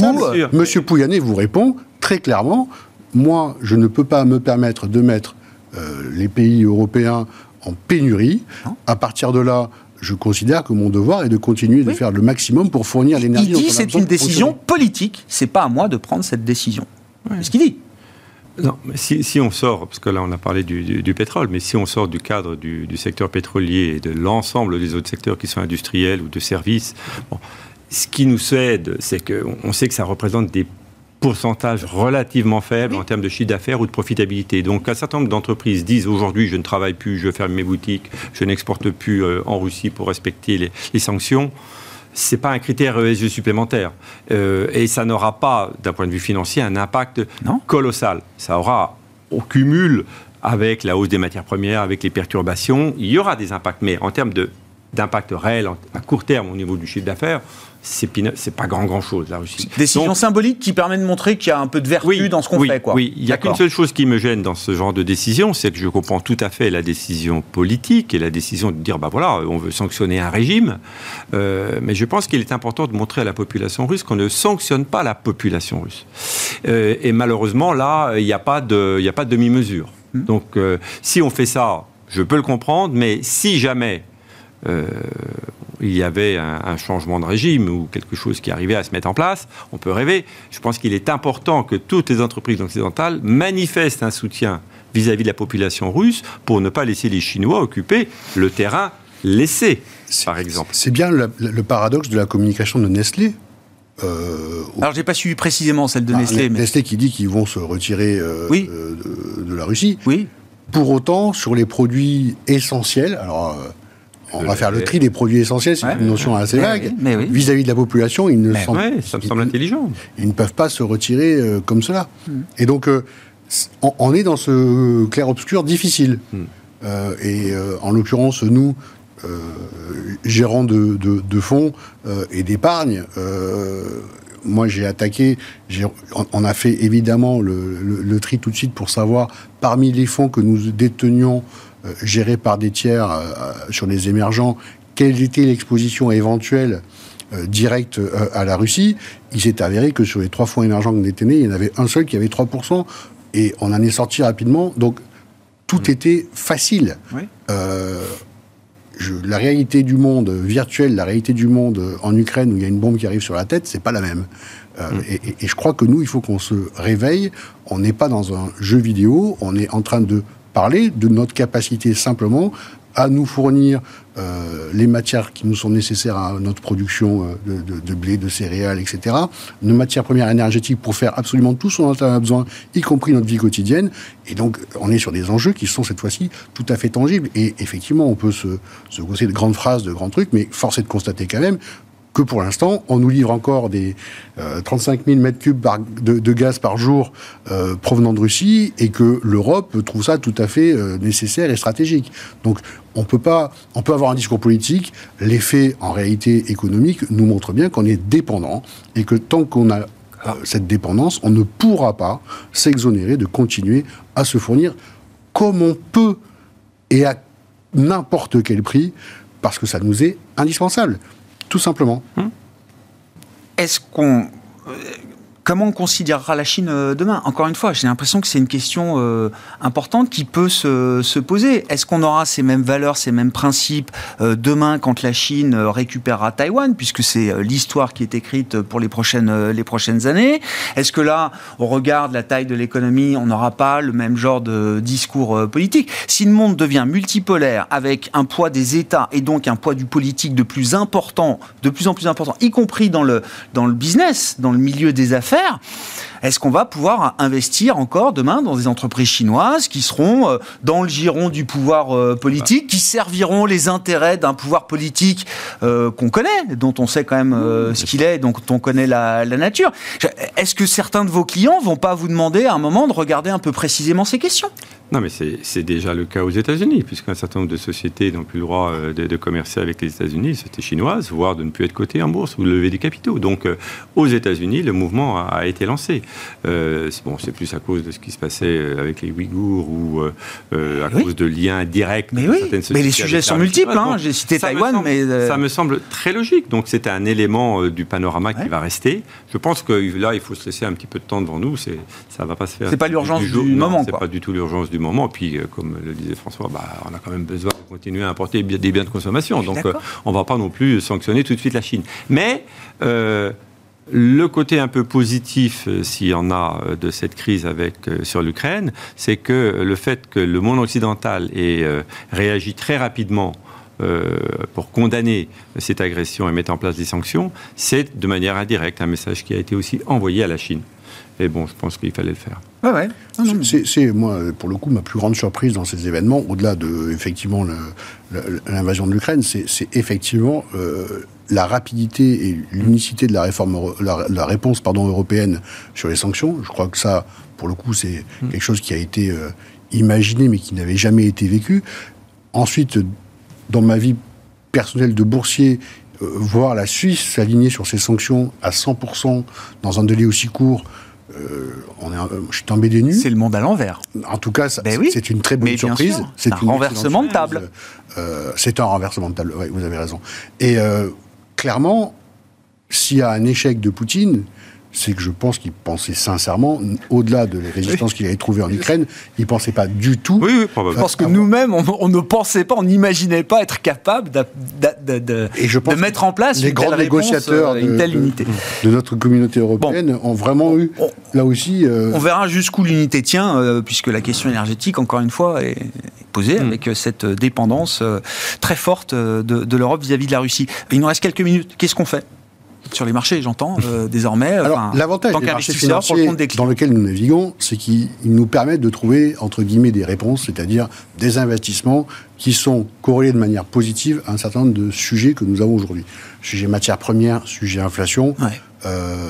Monsieur Pouyanné vous répond très clairement, moi, je ne peux pas me permettre de mettre euh, les pays européens en pénurie. À partir de là, je considère que mon devoir est de continuer de faire le maximum pour fournir l'énergie. Il dit c'est une décision politique, c'est pas à moi de prendre cette décision. C'est ce qu'il dit. Non, mais si, on sort, parce que là on a parlé du, pétrole, mais si on sort du cadre du, secteur pétrolier et de l'ensemble des autres secteurs qui sont industriels ou de services, ce qui nous aide, c'est qu'on sait que ça représente des pourcentages relativement faibles en termes de chiffre d'affaires ou de profitabilité. Donc un certain nombre d'entreprises disent aujourd'hui je ne travaille plus, je ferme mes boutiques, je n'exporte plus euh, en Russie pour respecter les, les sanctions c'est pas un critère ESG supplémentaire. Euh, et ça n'aura pas, d'un point de vue financier, un impact colossal. Ça aura, au cumul avec la hausse des matières premières, avec les perturbations, il y aura des impacts. Mais en termes d'impact réel à court terme au niveau du chiffre d'affaires, c'est pas grand grand chose la Russie. Décision symbolique qui permet de montrer qu'il y a un peu de vertu dans ce qu'on fait. Quoi. Oui, il n'y a qu'une seule chose qui me gêne dans ce genre de décision, c'est que je comprends tout à fait la décision politique et la décision de dire bah voilà, on veut sanctionner un régime, euh, mais je pense qu'il est important de montrer à la population russe qu'on ne sanctionne pas la population russe. Euh, et malheureusement là, il n'y a pas de, il a pas de demi-mesure. Hmm. Donc euh, si on fait ça, je peux le comprendre, mais si jamais il y avait un, changement de régime ou quelque chose qui arrivait à se mettre en place, on peut rêver. Je pense qu'il est important que toutes les entreprises occidentales manifestent un soutien vis-à-vis de la population russe pour ne pas laisser les Chinois occuper le terrain laissé, par exemple. C'est bien le, paradoxe de la communication de Nestlé. Euh, Alors, j'ai pas suivi précisément celle de ah, Nestlé. Mais... Nestlé qui dit qu'ils vont se retirer euh, euh, de, la Russie. Oui. Pour autant, sur les produits essentiels, alors euh, on va faire le tri des produits essentiels, c'est une notion assez vague. Vis-à-vis de la population, ils ne, sont, ça me semble intelligent. Ils ne peuvent pas se retirer euh, comme cela. Hmm. Et donc, euh, on, est dans ce clair-obscur difficile. Hmm. Euh, et en l'occurrence, nous, gérants de, fonds et d'épargne, moi j'ai attaqué, on, a fait évidemment le, tri tout de suite pour savoir parmi les fonds que nous détenions euh, gérés par des tiers euh, euh, sur les émergents, quelle était l'exposition éventuelle directe à la Russie, il s'est avéré que sur les trois fonds émergents qu'on détenait, il y en avait un seul qui avait 3%, et on en est sorti rapidement, donc tout mmh. était facile. la réalité du monde virtuel, la réalité du monde en Ukraine où il y a une bombe qui arrive sur la tête, c'est pas la même. Mmh. et, et, je crois que nous, il faut qu'on se réveille. On n'est pas dans un jeu vidéo, on est en train de parler de notre capacité simplement à nous fournir euh, les matières qui nous sont nécessaires à notre production euh, de, blé, de céréales, etc. Nos matières premières énergétiques pour faire absolument tout ce dont on a besoin, y compris notre vie quotidienne. Et donc, on est sur des enjeux qui sont cette fois-ci tout à fait tangibles. Et effectivement, on peut se, se de grandes phrases, de grands trucs, mais force est de constater quand même que pour l'instant, on nous livre encore des 35 000 mètres cubes de, gaz par jour euh, provenant de Russie et que l'Europe trouve ça tout à fait euh, nécessaire et stratégique. Donc, on peut pas, on peut avoir un discours politique. Les faits, en réalité économique, nous montrent bien qu'on est dépendant et que tant qu'on a euh, cette dépendance, on ne pourra pas s'exonérer de continuer à se fournir comme on peut et à n'importe quel prix parce que ça nous est indispensable tout simplement. Est-ce qu'on Comment on considérera la Chine euh, demain? Encore une fois, j'ai l'impression que c'est une question euh, importante qui peut se, poser. Est-ce qu'on aura ces mêmes valeurs, ces mêmes principes euh, demain quand la Chine récupérera Taïwan, puisque c'est l'histoire qui est écrite pour les prochaines, les prochaines années? Est-ce que là, au regard de la taille de l'économie, on n'aura pas le même genre de discours politique? Si le monde devient multipolaire avec un poids des États et donc un poids du politique de plus important, de plus en plus important, y compris dans le, dans le business, dans le milieu des affaires, faire est-ce qu'on va pouvoir investir encore demain dans des entreprises chinoises qui seront euh, dans le giron du pouvoir euh, politique, qui serviront les intérêts d'un pouvoir politique euh, qu'on connaît, dont on sait quand même ce qu'il est, dont on connaît la, nature Est-ce que certains de vos clients vont pas vous demander à un moment de regarder un peu précisément ces questions? Non, mais c'est déjà le cas aux États-Unis, puisqu'un certain nombre de sociétés n'ont plus le droit de, de commercer avec les États-Unis, c'était chinoise, voire de ne plus être cotées en bourse ou de lever des capitaux. Donc, aux États-Unis, le mouvement a, a été lancé. Euh, bon, c'est plus à cause de ce qui se passait euh, avec les Ouïghours ou euh, à cause de liens directs. Mais oui, mais les sujets sont multiples. Hein. J'ai cité Taïwan, mais ça me semble très logique. Donc c'est un élément du panorama qui va rester. Je pense que là, il faut se laisser un petit peu de temps devant nous. Ça va pas se faire. C'est pas l'urgence du, moment. C'est pas du tout l'urgence du moment. Et puis, comme le disait François, bah, on a quand même besoin de continuer à importer des biens de consommation. Donc, on ne va pas non plus sanctionner tout de suite la Chine. Mais le côté un peu positif, euh, s'il y en a, euh, de cette crise avec, euh, sur l'Ukraine, c'est que le fait que le monde occidental ait réagi très rapidement pour condamner cette agression et mettre en place des sanctions, c'est de manière indirecte un message qui a été aussi envoyé à la Chine. Et bon, je pense qu'il fallait le faire. Ouais, ouais. C'est, moi, pour le coup, ma plus grande surprise dans ces événements, au-delà de, effectivement, l'invasion de l'Ukraine, c'est, effectivement la rapidité et l'unicité de la, réforme, la, réponse pardon, européenne sur les sanctions. Je crois que ça, pour le coup, c'est mm. quelque chose qui a été euh, imaginé mais qui n'avait jamais été vécu. Ensuite, dans ma vie personnelle de boursier, euh, voir la Suisse s'aligner sur ces sanctions à 100% dans un délai aussi court, euh, on est, je suis tombé des nues. C'est le monde à l'envers. En tout cas, ben c'est une très bonne surprise. C'est un renversement de table. c'est un renversement de table, oui, vous avez raison. Et clairement, s'il y a un échec de Poutine, c'est que je pense qu'il pensait sincèrement, au-delà de la résistance qu'il avait trouvée en Ukraine, il ne pensait pas du tout. Oui, oui probablement. Parce que nous-mêmes, on, ne pensait pas, on n'imaginait pas être capable de, de, mettre en place les une grands telle négociateurs réponse, une telle unité. De, notre communauté européenne ont vraiment eu, là aussi. Euh, on verra jusqu'où l'unité tient, euh, puisque la question énergétique, encore une fois, est posée mm. avec cette dépendance euh, très forte de, l'Europe vis-à-vis de la Russie. Il nous reste quelques minutes. Qu'est-ce qu'on fait? Sur les marchés, j'entends, euh, désormais. Alors, l'avantage des marchés financiers dans lequel nous naviguons, c'est qu'ils nous permettent de trouver, entre guillemets, des réponses, c'est-à-dire des investissements qui sont corrélés de manière positive à un certain nombre de sujets que nous avons aujourd'hui. Sujet matières premières, sujet inflation. Euh,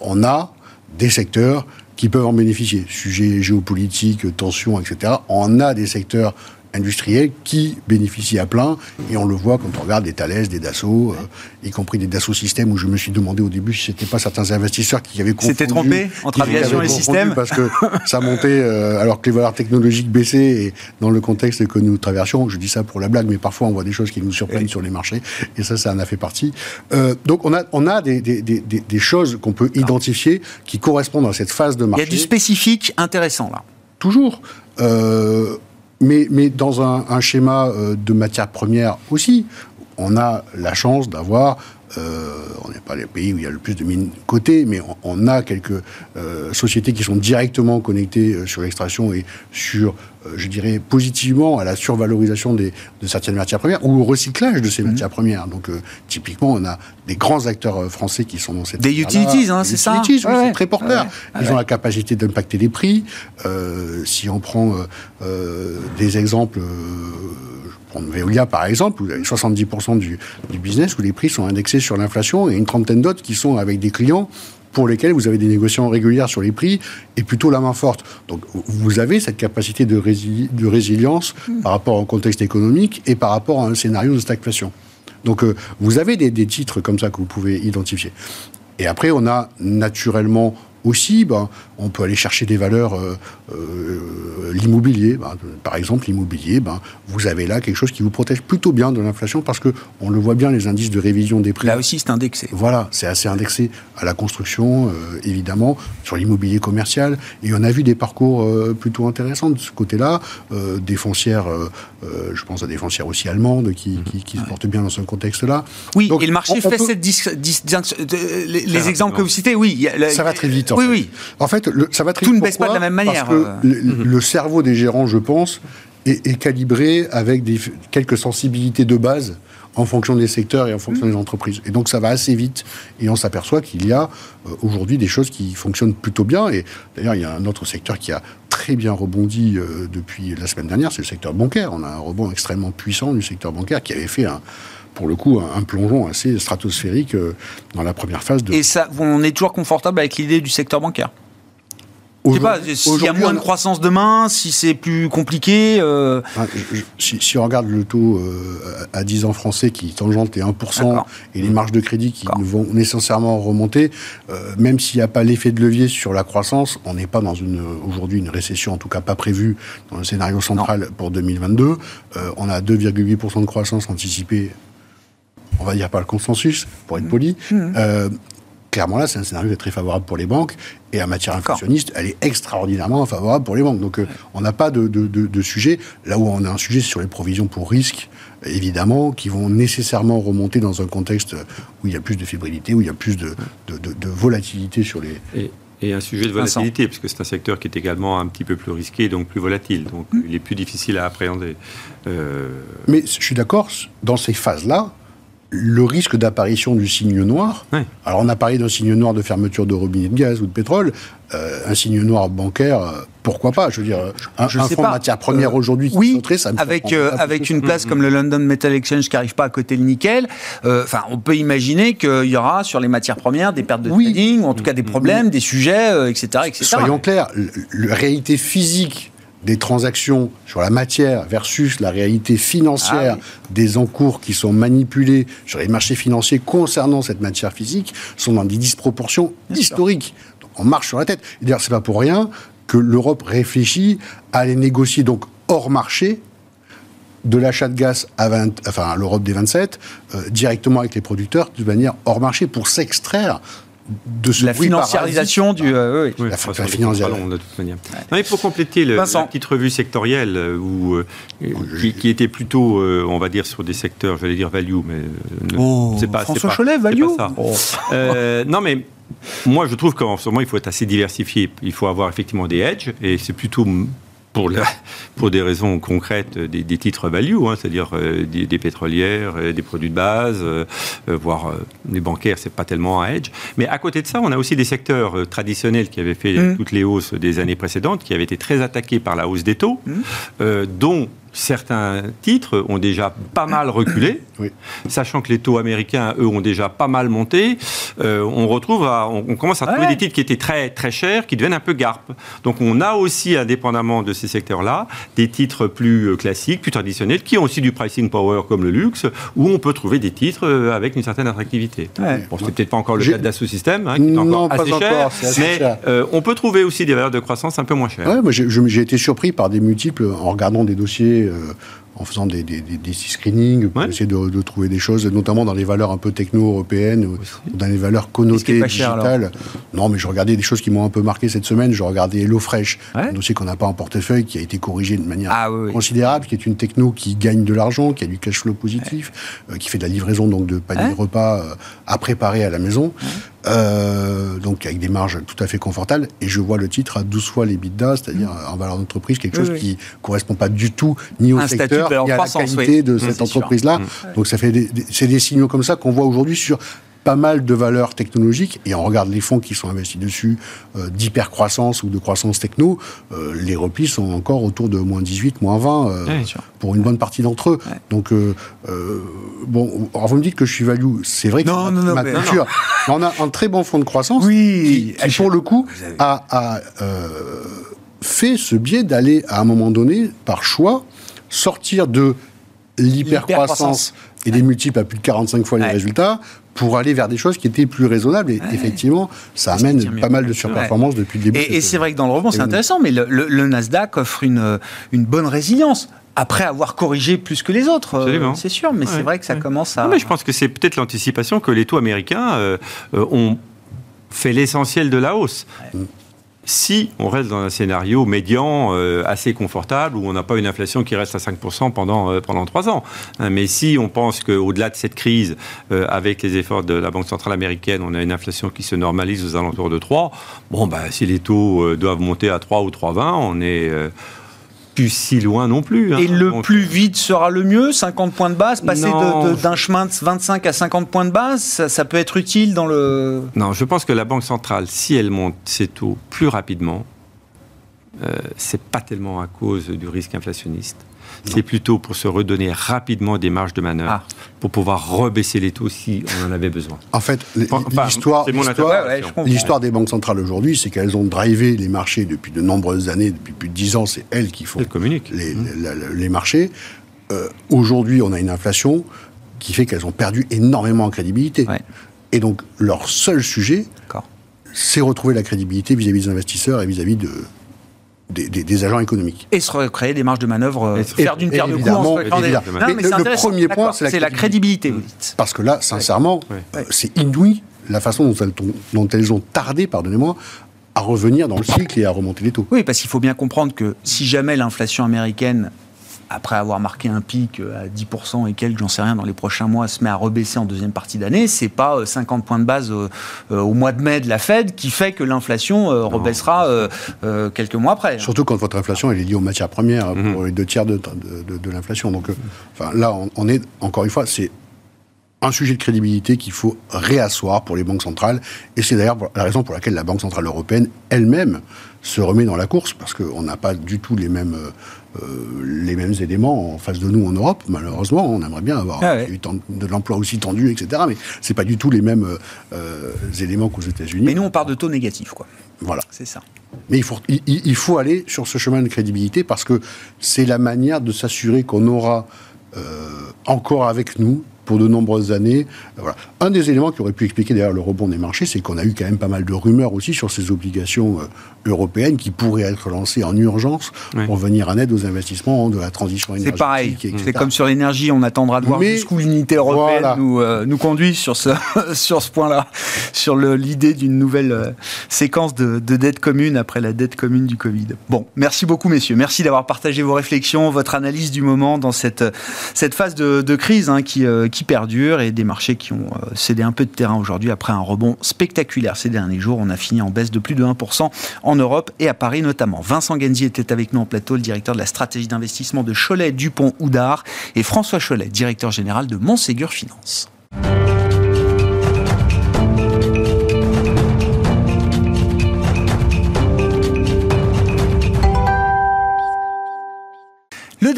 on a des secteurs qui peuvent en bénéficier. Sujet géopolitique, tensions, etc. On a des secteurs industriels qui bénéficient à plein, et on le voit quand on regarde des Thales, des Dassault, euh, y compris des Dassault Systèmes, où je me suis demandé au début si c'était pas certains investisseurs qui avaient confondu... C'était trompé entre aviation et système Parce que ça montait, euh, alors que les valeurs technologiques baissaient, et dans le contexte que nous traversions, je dis ça pour la blague, mais parfois on voit des choses qui nous surprennent sur les marchés, et ça, ça en a fait partie. Euh, donc on a, on a des, des, des, des choses qu'on peut identifier qui correspondent à cette phase de marché. Il y a du spécifique intéressant là. Toujours. Euh, mais, mais dans un, un schéma euh, de matières premières aussi, on a la chance d'avoir euh, on n'est pas les pays où il y a le plus de mines cotées, mais on, a quelques euh, sociétés qui sont directement connectées euh, sur l'extraction et sur, je dirais, positivement à la survalorisation des, de certaines matières premières ou au recyclage de ces mhm. matières premières. Donc, typiquement, on a des grands acteurs français qui sont dans cette. Des utilities, hein, c'est ça utilities, oui, c'est très porteur. Ils ont la capacité d'impacter les prix. si on prend des exemples prendre Veolia par exemple, vous avez 70% du, du, business où les prix sont indexés sur l'inflation et une trentaine d'autres qui sont avec des clients pour lesquels vous avez des négociations régulières sur les prix et plutôt la main forte. Donc vous avez cette capacité de, de résilience hmm. par rapport au contexte économique et par rapport à un scénario de stagflation. Donc euh, vous avez des, des titres comme ça que vous pouvez identifier. Et après, on a naturellement aussi, ben, on peut aller chercher des valeurs, euh, euh, l'immobilier, ben, par exemple, l'immobilier, ben, vous avez là quelque chose qui vous protège plutôt bien de l'inflation parce que on le voit bien, les indices de révision des prix. Là aussi, c'est indexé. Voilà, c'est assez indexé à la construction, euh, évidemment, sur l'immobilier commercial. Et on a vu des parcours plutôt intéressants de ce côté-là, des foncières, je pense à des foncières aussi allemandes qui, qui, se portent bien dans ce contexte-là. Oui, et le marché fait cette... les, exemples que vous citez, oui. ça va très vite. Oui, oui. En fait, ça va très Tout ne baisse pas de la même manière. Parce que euh. mhm. le, cerveau des gérants, je pense, est, calibré avec des, quelques sensibilités de base en fonction des secteurs et en fonction mhm. des entreprises. Et donc ça va assez vite et on s'aperçoit qu'il y a euh, aujourd'hui des choses qui fonctionnent plutôt bien. Et d'ailleurs, il y a un autre secteur qui a très bien rebondi euh, depuis la semaine dernière, c'est le secteur bancaire. On a un rebond extrêmement puissant du secteur bancaire qui avait fait un, pour le coup, un, plongeon assez stratosphérique dans la première phase. De... Et ça, on est toujours confortable avec l'idée du secteur bancaire? Je sais pas, s'il y a moins de croissance demain, si c'est plus compliqué. Euh, ah, si, on regarde le taux euh, à 10 ans français qui tangente les 1% et les marges de crédit qui vont nécessairement remonter, euh, même s'il n'y a pas l'effet de levier sur la croissance, on n'est pas dans une aujourd'hui une récession, en tout cas pas prévue dans le scénario central pour 2022. on a 2,8% de croissance anticipée, on va dire par le consensus, pour être poli. Mmh clairement là, c'est un scénario qui est très favorable pour les banques. Et en matière inflationniste, elle est extraordinairement favorable pour les banques. Donc, euh, on n'a pas de, de, sujet. Là où on a un sujet sur les provisions pour risque, évidemment, qui vont nécessairement remonter dans un contexte où il y a plus de fébrilité, où il y a plus de, volatilité sur les. Et, un sujet de volatilité, puisque c'est un secteur qui est également un petit peu plus risqué, donc plus volatile. Donc, hmm. il est plus difficile à appréhender. Euh, Mais je suis d'accord, dans ces phases-là, le risque d'apparition du signe noir. Alors on a parlé d'un signe noir de fermeture de robinet de gaz ou de pétrole, euh, un signe noir bancaire, euh, pourquoi pas? Je veux dire, un, je un fonds de matière première euh, aujourd'hui oui, ça me avec avec une place comme le London Metal Exchange qui n'arrive pas à côté le nickel. Enfin, on peut imaginer qu'il y aura sur les matières premières des pertes de trading, ou en tout cas des problèmes, des sujets, etc., etc. Soyons clairs, la réalité physique des transactions sur la matière versus la réalité financière ah des encours qui sont manipulés sur les marchés financiers concernant cette matière physique sont dans des disproportions historiques. Donc on marche sur la tête. Et d'ailleurs, c'est pas pour rien que l'Europe réfléchit à les négocier donc hors marché de l'achat de gaz à, 20, enfin, à l'Europe des 27, euh, directement avec les producteurs, de manière hors marché, pour s'extraire de la financiarisation du. Euh, oui, la, financiarisation. de toute manière. Non, pour compléter le, la petite revue sectorielle euh, où, euh, qui, était plutôt, on va dire, sur des secteurs, j'allais dire value, mais oh, c'est pas. François Cholet, value. ça. Oh. non, mais moi, je trouve qu'en ce moment, il faut être assez diversifié. Il faut avoir effectivement des edges, et c'est plutôt pour, pour des raisons concrètes, des, titres value, hein, c'est-à-dire euh, des, pétrolières, euh, des produits de base, euh, voire les bancaires, c'est pas tellement un hedge. Mais à côté de ça, on a aussi des secteurs traditionnels qui avaient fait mmh. toutes les hausses des années précédentes, qui avaient été très attaqués par la hausse des taux, mmh. dont certains titres ont déjà pas mal reculé, sachant que les taux américains, eux, ont déjà pas mal monté. Euh, on retrouve, on, commence à trouver des titres qui étaient très très chers, qui deviennent un peu garp. Donc on a aussi, indépendamment de ces secteurs-là, des titres plus euh, classiques, plus traditionnels, qui ont aussi du pricing power comme le luxe, où on peut trouver des titres euh, avec une certaine attractivité. Bon, c'est peut-être pas encore le cas d'Asso System, hein, qui est encore assez cher, mais on peut trouver aussi des valeurs de croissance un peu moins chères. Ouais, j'ai été surpris par des multiples en regardant des dossiers euh, en faisant des, des, des, screenings pour essayer de, trouver des choses, notamment dans les valeurs un peu techno-européennes ou dans les valeurs connotées digitales. non, mais je regardais des choses qui m'ont un peu marqué cette semaine. Je regardais HelloFresh, un dossier qu'on n'a pas en portefeuille, qui a été corrigé de manière ah considérable, qui est une techno qui gagne de l'argent, qui a du cash flow positif, euh, qui fait de la livraison donc de paniers de repas euh, à préparer à la maison. Euh, donc avec des marges tout à fait confortables. Et je vois le titre à 12 fois les bidas, c'est-à-dire mmh. en valeur d'entreprise, quelque chose qui ne correspond pas du tout ni au secteur, ni à la qualité de mmh, cette entreprise-là. Mmh. Donc ça fait c'est des signaux comme ça qu'on voit aujourd'hui sur pas mal de valeurs technologiques, et on regarde les fonds qui sont investis dessus, euh, d'hypercroissance ou de croissance techno, euh, les replis sont encore autour de moins 18, moins 20 euh, pour une bonne partie d'entre eux. Donc, bon, alors vous me dites que je suis value, c'est vrai que non, non, ma culture, on a un très bon fonds de croissance oui, qui, pour le coup, a, fait ce biais d'aller, à un moment donné, par choix, sortir de l'hypercroissance et des multiples à plus de 45 fois les résultats pour aller vers des choses qui étaient plus raisonnables. Et effectivement, ça amène pas mal de surperformance depuis le début. Et, c'est vrai que dans le rebond, c'est intéressant, mais le, Nasdaq offre une, une bonne résilience après avoir corrigé plus que les autres, euh, c'est sûr, mais c'est vrai que ça commence à... mais je pense que c'est peut-être l'anticipation que les taux américains euh, euh, ont fait l'essentiel de la hausse si on reste dans un scénario médian euh, assez confortable où on n'a pas une inflation qui reste à 5% pendant, euh, pendant 3 ans. Hein, mais si on pense qu'au-delà de cette crise, euh, avec les efforts de la Banque centrale américaine, on a une inflation qui se normalise aux alentours de 3, bon, bah, si les taux doivent monter à 3 ou 3,20, on est si loin non plus. Hein. Et le plus vite sera le mieux 50 points de base Passer d'un chemin de 25 à 50 points de base, ça, peut être utile dans le... Non, je pense que la Banque centrale, si elle monte ses taux plus rapidement, euh, c'est pas tellement à cause du risque inflationniste c'est plutôt pour se redonner rapidement des marges de manœuvre ah. pour pouvoir rebaisser les taux si on en avait besoin. En fait, l'histoire des banques centrales aujourd'hui, c'est qu'elles ont drivé les marchés depuis de nombreuses années, depuis plus de dix ans, c'est elles qui font les, mmh. les, marchés. Euh, aujourd'hui, on a une inflation qui fait qu'elles ont perdu énormément en crédibilité. Et donc, leur seul sujet, c'est retrouver la crédibilité vis-à-vis des investisseurs et vis à -vis de, des, agents économiques. Et se recréer des marges de manœuvre, euh, faire d'une pierre de coups. le, premier point, c'est la, crédibilité, vous dites. Parce que là, sincèrement, euh, c'est inouï la façon dont elles ont tardé, pardonnez-moi, à revenir dans le cycle et à remonter les taux. Oui, parce qu'il faut bien comprendre que si jamais l'inflation américaine après avoir marqué un pic euh, à 10% et quelques, j'en sais rien, dans les prochains mois, se met à rebaisser en deuxième partie d'année, c'est pas 50 euh, points de base euh, au, mois de mai de la Fed qui fait que l'inflation rebaissera quelques mois après. Surtout quand votre inflation elle est liée aux matières premières mhm. pour les deux tiers de, de, l'inflation. Donc, enfin, là, on, est encore une fois, c'est un sujet de crédibilité qu'il faut réasseoir pour les banques centrales. Et c'est d'ailleurs la raison pour laquelle la Banque Centrale Européenne elle-même se remet dans la course, parce qu'on n'a pas du tout les mêmes, euh, les mêmes éléments en face de nous en Europe. Malheureusement, on aimerait bien avoir ah de l'emploi aussi tendu, etc. Mais c'est pas du tout les mêmes euh, éléments qu'aux États-Unis. Mais nous, on part de taux négatifs, quoi. Voilà. C'est ça. Mais il faut, il, faut aller sur ce chemin de crédibilité parce que c'est la manière de s'assurer qu'on aura euh, encore avec nous pour de nombreuses années. Voilà. Un des éléments qui aurait pu expliquer d'ailleurs le rebond des marchés, c'est qu'on a eu quand même pas mal de rumeurs aussi sur ces obligations euh, européennes qui pourraient être lancées en urgence pour venir en aide aux investissements de la transition énergétique. C'est pareil. C'est comme sur l'énergie, on attendra de voir jusqu'où l'unité européenne nous, euh, nous conduit sur ce, sur ce point-là, sur l'idée d'une nouvelle euh, séquence de, de dette commune après la dette commune du Covid. Bon, merci beaucoup messieurs. Merci d'avoir partagé vos réflexions, votre analyse du moment dans cette, cette phase de, de crise hein, qui, qui qui perdure et des marchés qui ont euh, cédé un peu de terrain aujourd'hui après un rebond spectaculaire ces derniers jours. On a fini en baisse de plus de 1% en Europe et à Paris notamment. Vincent Genzi était avec nous en plateau, le directeur de la stratégie d'investissement de Cholet Dupont Houdard et François Cholet, directeur général de Montségur Finance.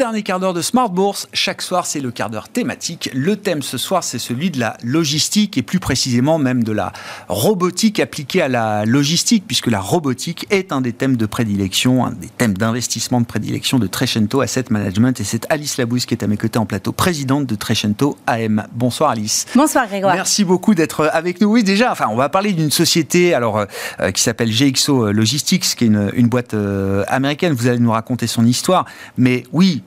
Dernier quart d'heure de Smart Bourse, chaque soir c'est le quart d'heure thématique. Le thème ce soir c'est celui de la logistique et plus précisément même de la robotique appliquée à la logistique puisque la robotique est un des thèmes de prédilection, un des thèmes d'investissement de prédilection de Trecento Asset Management et c'est Alice Labousse qui est à mes côtés en plateau, présidente de Trecento AM. Bonsoir Alice. Bonsoir Grégoire. Merci beaucoup d'être avec nous. Oui déjà, enfin on va parler d'une société alors euh, qui s'appelle GXO Logistics qui est une, une boîte euh, américaine. Vous allez nous raconter son histoire, mais oui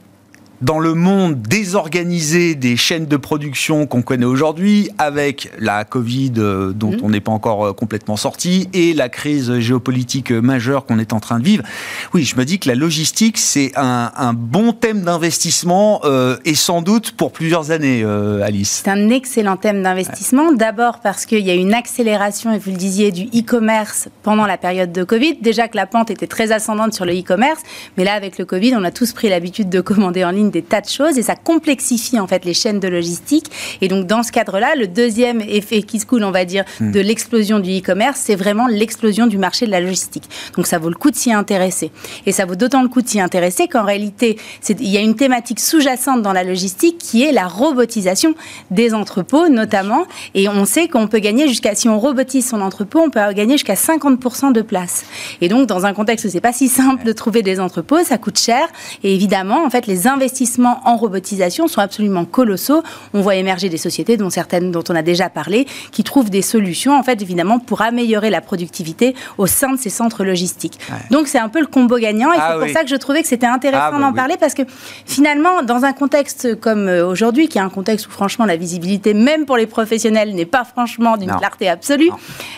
dans le monde désorganisé des chaînes de production qu'on connaît aujourd'hui, avec la Covid euh, dont mmh. on n'est pas encore euh, complètement sorti et la crise géopolitique majeure qu'on est en train de vivre, oui, je me dis que la logistique, c'est un, bon thème d'investissement euh, et sans doute pour plusieurs années, Alice. C'est un excellent thème d'investissement. D'abord parce qu'il y a une accélération, et vous le disiez, du e-commerce pendant la période de Covid. Déjà que la pente était très ascendante sur le e-commerce, mais là, avec le Covid, on a tous pris l'habitude de commander en ligne des tas de choses et ça complexifie en fait les chaînes de logistique. Et donc dans ce cadre-là, le deuxième effet qui se coule, on va dire, hmm. de l'explosion du e-commerce, c'est vraiment l'explosion du marché de la logistique. Donc ça vaut le coup de s'y intéresser. Et ça vaut d'autant le coup de s'y intéresser qu'en réalité, il y a une thématique sous-jacente dans la logistique qui est la robotisation des entrepôts notamment. Et on sait qu'on peut gagner jusqu'à, si on robotise son entrepôt, on peut gagner jusqu'à 50% de place. Et donc dans un contexte où c'est pas si simple de trouver des entrepôts, ça coûte cher. Et évidemment, en fait, les investissements investissements en robotisation sont absolument colossaux. On voit émerger des sociétés, dont certaines dont on a déjà parlé, qui trouvent des solutions, en fait, évidemment, pour améliorer la productivité au sein de ces centres logistiques. Donc, c'est un peu le combo gagnant. Et ah c'est pour ça que je trouvais que c'était intéressant ah, d'en parler, parce que finalement, dans un contexte comme euh, aujourd'hui, qui est un contexte où, franchement, la visibilité, même pour les professionnels, n'est pas franchement d'une clarté absolue.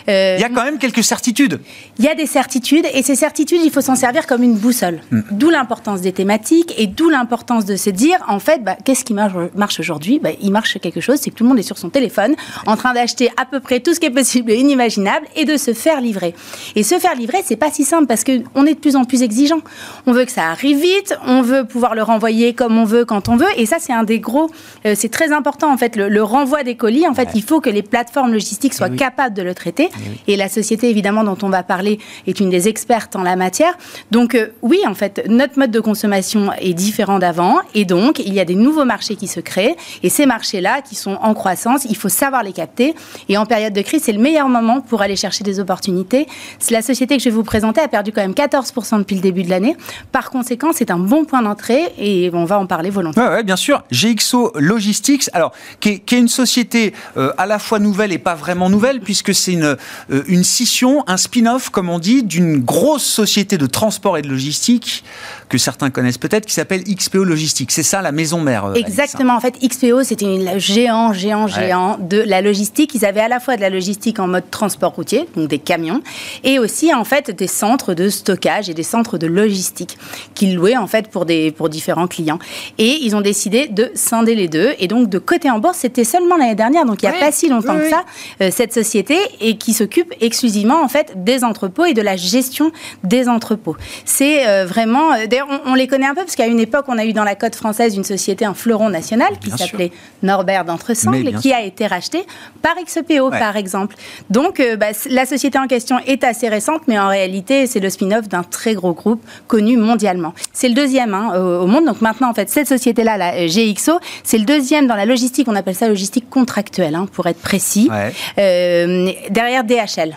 Euh, il y a quand même quelques certitudes. Il y a des certitudes, et ces certitudes, il faut s'en servir comme une boussole. Hmm. D'où l'importance des thématiques et d'où l'importance de se dire, en fait, bah, qu'est-ce qui marche, marche aujourd'hui? Bah, Il marche quelque chose, c'est que tout le monde est sur son téléphone, en train d'acheter à peu près tout ce qui est possible et inimaginable, et de se faire livrer. Et se faire livrer, c'est pas si simple, parce qu'on est de plus en plus exigeant. On veut que ça arrive vite, on veut pouvoir le renvoyer comme on veut, quand on veut, et ça, c'est un des gros... Euh, c'est très important, en fait, le, renvoi des colis. En fait, il faut que les plateformes logistiques soient capables de le traiter. Et la société, évidemment, dont on va parler, est une des expertes en la matière. Donc, euh, oui, en fait, notre mode de consommation est différent d'avant. Et donc, il y a des nouveaux marchés qui se créent. Et ces marchés-là, qui sont en croissance, il faut savoir les capter. Et en période de crise, c'est le meilleur moment pour aller chercher des opportunités. La société que je vais vous présenter a perdu quand même 14% depuis le début de l'année. Par conséquent, c'est un bon point d'entrée et on va en parler volontairement. Oui, bien sûr. GXO Logistics, alors, qui est, une société euh, à la fois nouvelle et pas vraiment nouvelle, puisque c'est une, euh, une scission, un spin-off, comme on dit, d'une grosse société de transport et de logistique que certains connaissent peut-être, qui s'appelle XPO Logistics logistique. C'est ça la maison mère. Exactement. En fait, XPO, c'était un géant, géant, géant de la logistique. Ils avaient à la fois de la logistique en mode transport routier, donc des camions, et aussi en fait des centres de stockage et des centres de logistique qu'ils louaient en fait pour, des, pour différents clients. Et ils ont décidé de scinder les deux et donc de côté en bourse. C'était seulement l'année dernière, donc il n'y a pas si longtemps que ça, euh, cette société et qui s'occupe exclusivement en fait des entrepôts et de la gestion des entrepôts. C'est euh, vraiment, euh, d'ailleurs on, les connaît un peu parce qu'à une époque on a eu dans la côte française une société, un fleuron national qui s'appelait Norbert d'Entresangles, qui a été racheté par XPO par exemple. Donc bah, la société en question est assez récente, mais en réalité c'est le spin-off d'un très gros groupe connu mondialement. C'est le deuxième hein, au monde. Donc maintenant en fait cette société-là, la GXO, c'est le deuxième dans la logistique. On appelle ça logistique contractuelle, hein, pour être précis. Euh, derrière DHL.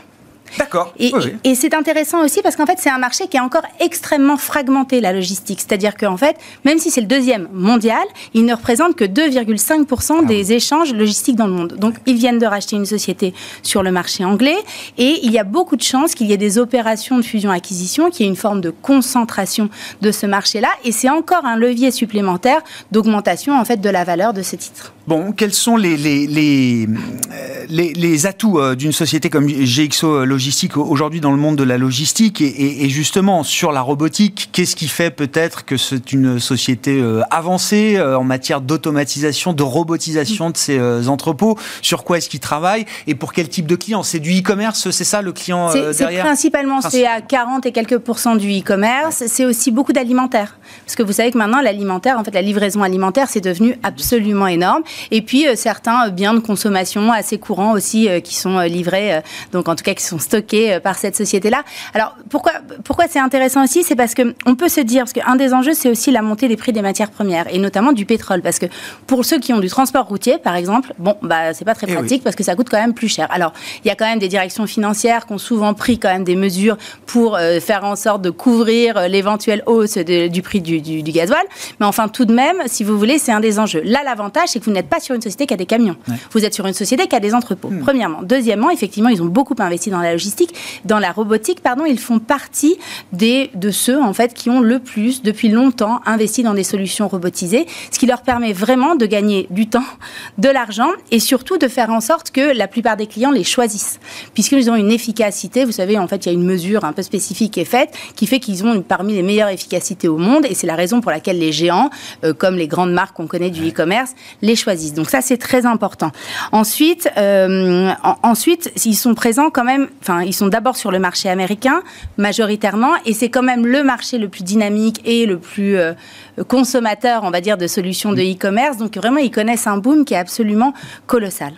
D'accord. Et, c'est intéressant aussi parce qu'en fait, c'est un marché qui est encore extrêmement fragmenté, la logistique. C'est-à-dire qu'en fait, même si c'est le deuxième mondial, il ne représente que 2,5% des échanges logistiques dans le monde. Donc, ils viennent de racheter une société sur le marché anglais et il y a beaucoup de chances qu'il y ait des opérations de fusion-acquisition, qu'il y ait une forme de concentration de ce marché-là. Et c'est encore un levier supplémentaire d'augmentation, en fait, de la valeur de ce titre. Bon, quels sont les, les, les, les, atouts euh, d'une société comme GXO Logistique aujourd'hui dans le monde de la logistique et, justement sur la robotique Qu'est-ce qui fait peut-être que c'est une société euh, avancée euh, en matière d'automatisation, de robotisation de ces entrepôts? Sur quoi est-ce qu'ils travaillent? Et pour quel type de client C'est du e-commerce, c'est ça le client derrière C'est principalement, c'est à 40 et quelques pourcents du e-commerce. C'est aussi beaucoup d'alimentaire. Parce que vous savez que maintenant, l'alimentaire, en fait, la livraison alimentaire, c'est devenu absolument énorme. Et puis euh, certains euh, biens de consommation assez courants aussi euh, qui sont livrés, donc en tout cas qui sont stockés par cette société-là. Alors pourquoi pourquoi c'est intéressant aussi, c'est parce que on peut se dire parce qu'un des enjeux c'est aussi la montée des prix des matières premières et notamment du pétrole parce que pour ceux qui ont du transport routier par exemple, bon bah c'est pas très eh pratique parce que ça coûte quand même plus cher. Alors il y a quand même des directions financières qui ont souvent pris quand même des mesures pour faire en sorte de couvrir l'éventuelle hausse du prix du, du, du gasoil, mais enfin tout de même, si vous voulez, c'est un des enjeux. Là l'avantage c'est que vous n'êtes pas sur une société qui a des camions. Vous êtes sur une société qui a des entrepôts. Hmm. Premièrement. Deuxièmement, effectivement, ils ont beaucoup investi dans la logistique, dans la robotique, pardon. Ils font partie des, de ceux, en fait, qui ont le plus, depuis longtemps, investi dans des solutions robotisées, ce qui leur permet vraiment de gagner du temps, de l'argent et surtout de faire en sorte que la plupart des clients les choisissent. Puisqu'ils ont une efficacité, vous savez, en fait, il y a une mesure un peu spécifique qui est faite qui fait qu'ils ont parmi les meilleures efficacités au monde et c'est la raison pour laquelle les géants, euh, comme les grandes marques qu'on connaît du e-commerce, les choisissent. Donc ça, c'est très important. Ensuite, euh, ensuite, ils sont présents quand même. Enfin, ils sont d'abord sur le marché américain majoritairement, et c'est quand même le marché le plus dynamique et le plus euh, consommateur, on va dire, de solutions de e-commerce. Donc vraiment, ils connaissent un boom qui est absolument colossal.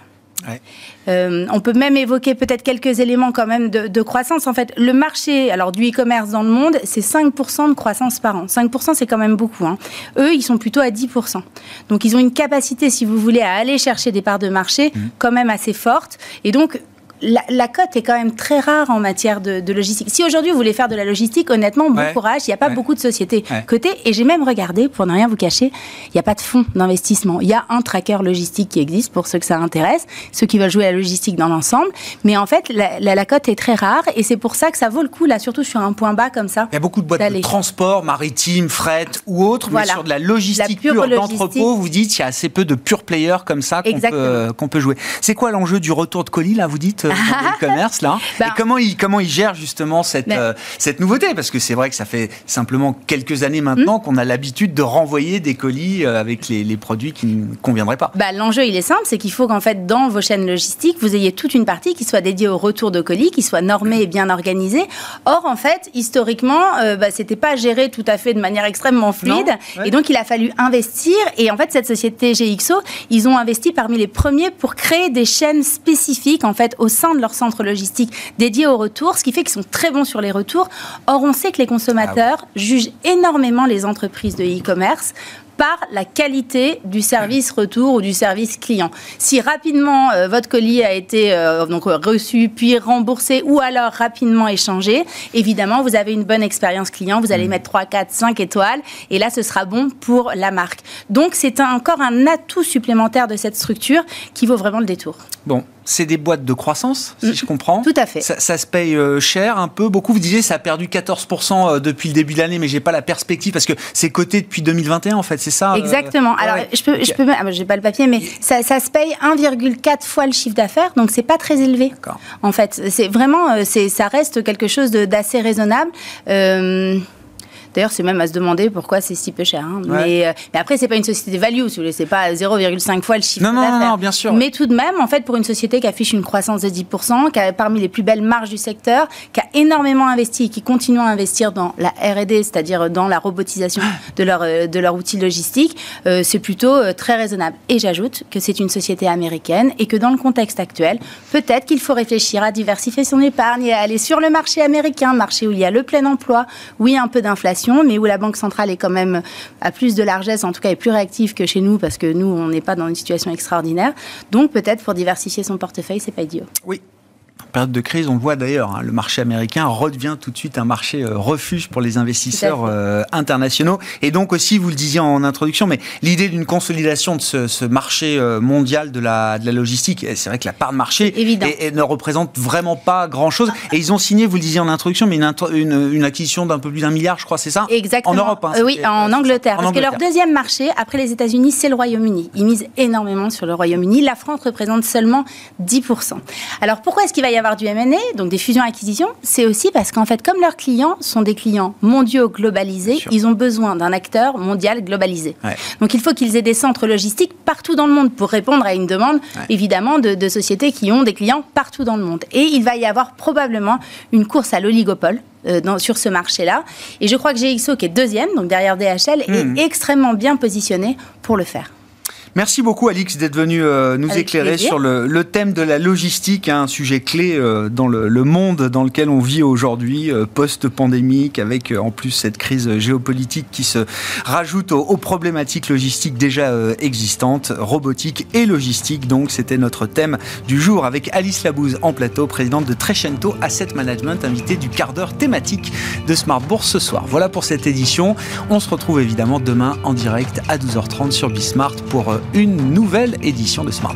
Euh, on peut même évoquer peut-être quelques éléments quand même de, croissance. En fait, le marché alors du e-commerce dans le monde, c'est 5% de croissance par an. 5%, c'est quand même beaucoup. Hein. Eux, ils sont plutôt à 10%. Donc, ils ont une capacité, si vous voulez, à aller chercher des parts de marché mmh. quand même assez forte. Et donc, la, cote est quand même très rare en matière de, logistique. Si aujourd'hui vous voulez faire de la logistique, honnêtement, bon courage. Il n'y a pas beaucoup de sociétés cotées. Et j'ai même regardé, pour ne rien vous cacher, il n'y a pas de fonds d'investissement. Il y a un tracker logistique qui existe pour ceux que ça intéresse, ceux qui veulent jouer à la logistique dans l'ensemble. Mais en fait, la, cote est très rare et c'est pour ça que ça vaut le coup, là, surtout sur un point bas comme ça. Il y a beaucoup de boîtes de transport, maritime, fret ou autre, mais sur de la logistique pure d'entrepôt, vous dites qu'il y a assez peu de pure players comme ça qu'on peut, qu'on peut jouer. C'est quoi l'enjeu du retour de colis, là, vous dites commerce là. Bah. et comment il comment il gère justement cette euh, cette nouveauté? Parce que c'est vrai que ça fait simplement quelques années maintenant hmm. qu'on a l'habitude de renvoyer des colis euh, avec les, les produits qui ne conviendraient pas. Bah, l'enjeu il est simple, c'est qu'il faut qu'en fait dans vos chaînes logistiques vous ayez toute une partie qui soit dédiée au retour de colis, qui soit normée et bien organisée. Or en fait historiquement euh, bah, c'était pas géré tout à fait de manière extrêmement fluide et donc il a fallu investir et en fait cette société GXO ils ont investi parmi les premiers pour créer des chaînes spécifiques en fait au sein de leur centre logistique dédié au retour, ce qui fait qu'ils sont très bons sur les retours. Or, on sait que les consommateurs ah jugent énormément les entreprises de e-commerce par la qualité du service retour ou du service client. Si rapidement euh, votre colis a été euh, donc reçu puis remboursé ou alors rapidement échangé, évidemment vous avez une bonne expérience client, vous allez mm. mettre 3, 4, 5 étoiles et là ce sera bon pour la marque. Donc c'est encore un atout supplémentaire de cette structure qui vaut vraiment le détour. Bon, c'est des boîtes de croissance, si Mm. je comprends. Tout à fait. Ça, ça se paye euh, cher, un peu, beaucoup. Vous disiez, ça a perdu 14% euh, depuis le début de l'année, mais j'ai pas la perspective parce que c'est coté depuis 2021, en fait, c'est ça euh, Exactement. Alors, ouais. je peux, je peux, ah, bah, j'ai pas le papier, mais ça, ça se paye 1,4 fois le chiffre d'affaires, donc c'est pas très élevé. D'accord. En fait, c'est vraiment, c'est, ça reste quelque chose d'assez raisonnable. Euh, D'ailleurs, c'est même à se demander pourquoi c'est si peu cher. hein. Ouais. Mais, euh, mais après, c'est pas une société value, si vous voulez, c'est pas 0,5 fois le chiffre Non, non, d'affaires. non, non, bien sûr. Mais tout de même, en fait, pour une société qui affiche une croissance de 10%, qui a parmi les plus belles marges du secteur, qui énormément investi et qui continue à investir dans la R&D, c'est-à-dire dans la robotisation de leur, euh, de leur outil logistique, euh, c'est plutôt euh, très raisonnable. Et j'ajoute que c'est une société américaine et que dans le contexte actuel, peut-être qu'il faut réfléchir à diversifier son épargne et à aller sur le marché américain, marché où il y a le plein emploi, a un peu d'inflation, mais où la Banque centrale est quand même à plus de largesse, en tout cas est plus réactive que chez nous, parce que nous, on n'est pas dans une situation extraordinaire. Donc peut-être pour diversifier son portefeuille, c'est pas idiot. Oui. En période de crise, on le voit d'ailleurs, hein, le marché américain redevient tout de suite un marché euh, refuge pour les investisseurs euh, internationaux. Et donc aussi, vous le disiez en introduction, mais l'idée d'une consolidation de ce, ce marché euh, mondial de la, de la logistique, et c'est vrai que la part de marché et ne représente vraiment pas grand-chose. Et ils ont signé, vous le disiez en introduction, mais une, une, une acquisition d'un peu plus d'un milliard, je crois, c'est ça? Exactement. En Europe, hein, oui, en. Angleterre. En parce que leur deuxième marché, après les États-Unis, c'est le Royaume-Uni. Ils misent énormément sur le Royaume-Uni. La France représente seulement 10%. Alors pourquoi est-ce qu'il va y avoir du M&A, donc des fusions-acquisitions C'est aussi parce qu'en fait, comme leurs clients sont des clients mondiaux globalisés, ils ont besoin d'un acteur mondial globalisé. Ouais. Donc il faut qu'ils aient des centres logistiques partout dans le monde pour répondre à une demande, évidemment, de, de sociétés qui ont des clients partout dans le monde. Et il va y avoir probablement une course à l'oligopole. euh, dans- sur ce marché-là. Et je crois que GXO, qui est deuxième, donc derrière DHL, est extrêmement bien positionné pour le faire. Merci beaucoup Alix d'être venu euh, nous Avec éclairer plaisir. sur le, le thème de la logistique, hein, un sujet clé euh, dans le, le monde dans lequel on vit aujourd'hui, euh, post-pandémique, avec en plus cette crise géopolitique qui se rajoute aux, aux problématiques logistiques déjà existantes, robotique et logistique. Donc c'était notre thème du jour avec Alice Labouze en plateau, présidente de Trecento Asset Management, invitée du quart d'heure thématique de Smart Bourse ce soir. Voilà pour cette édition. On se retrouve évidemment demain en direct à 12h30 sur Bismart pour une nouvelle édition de Smart.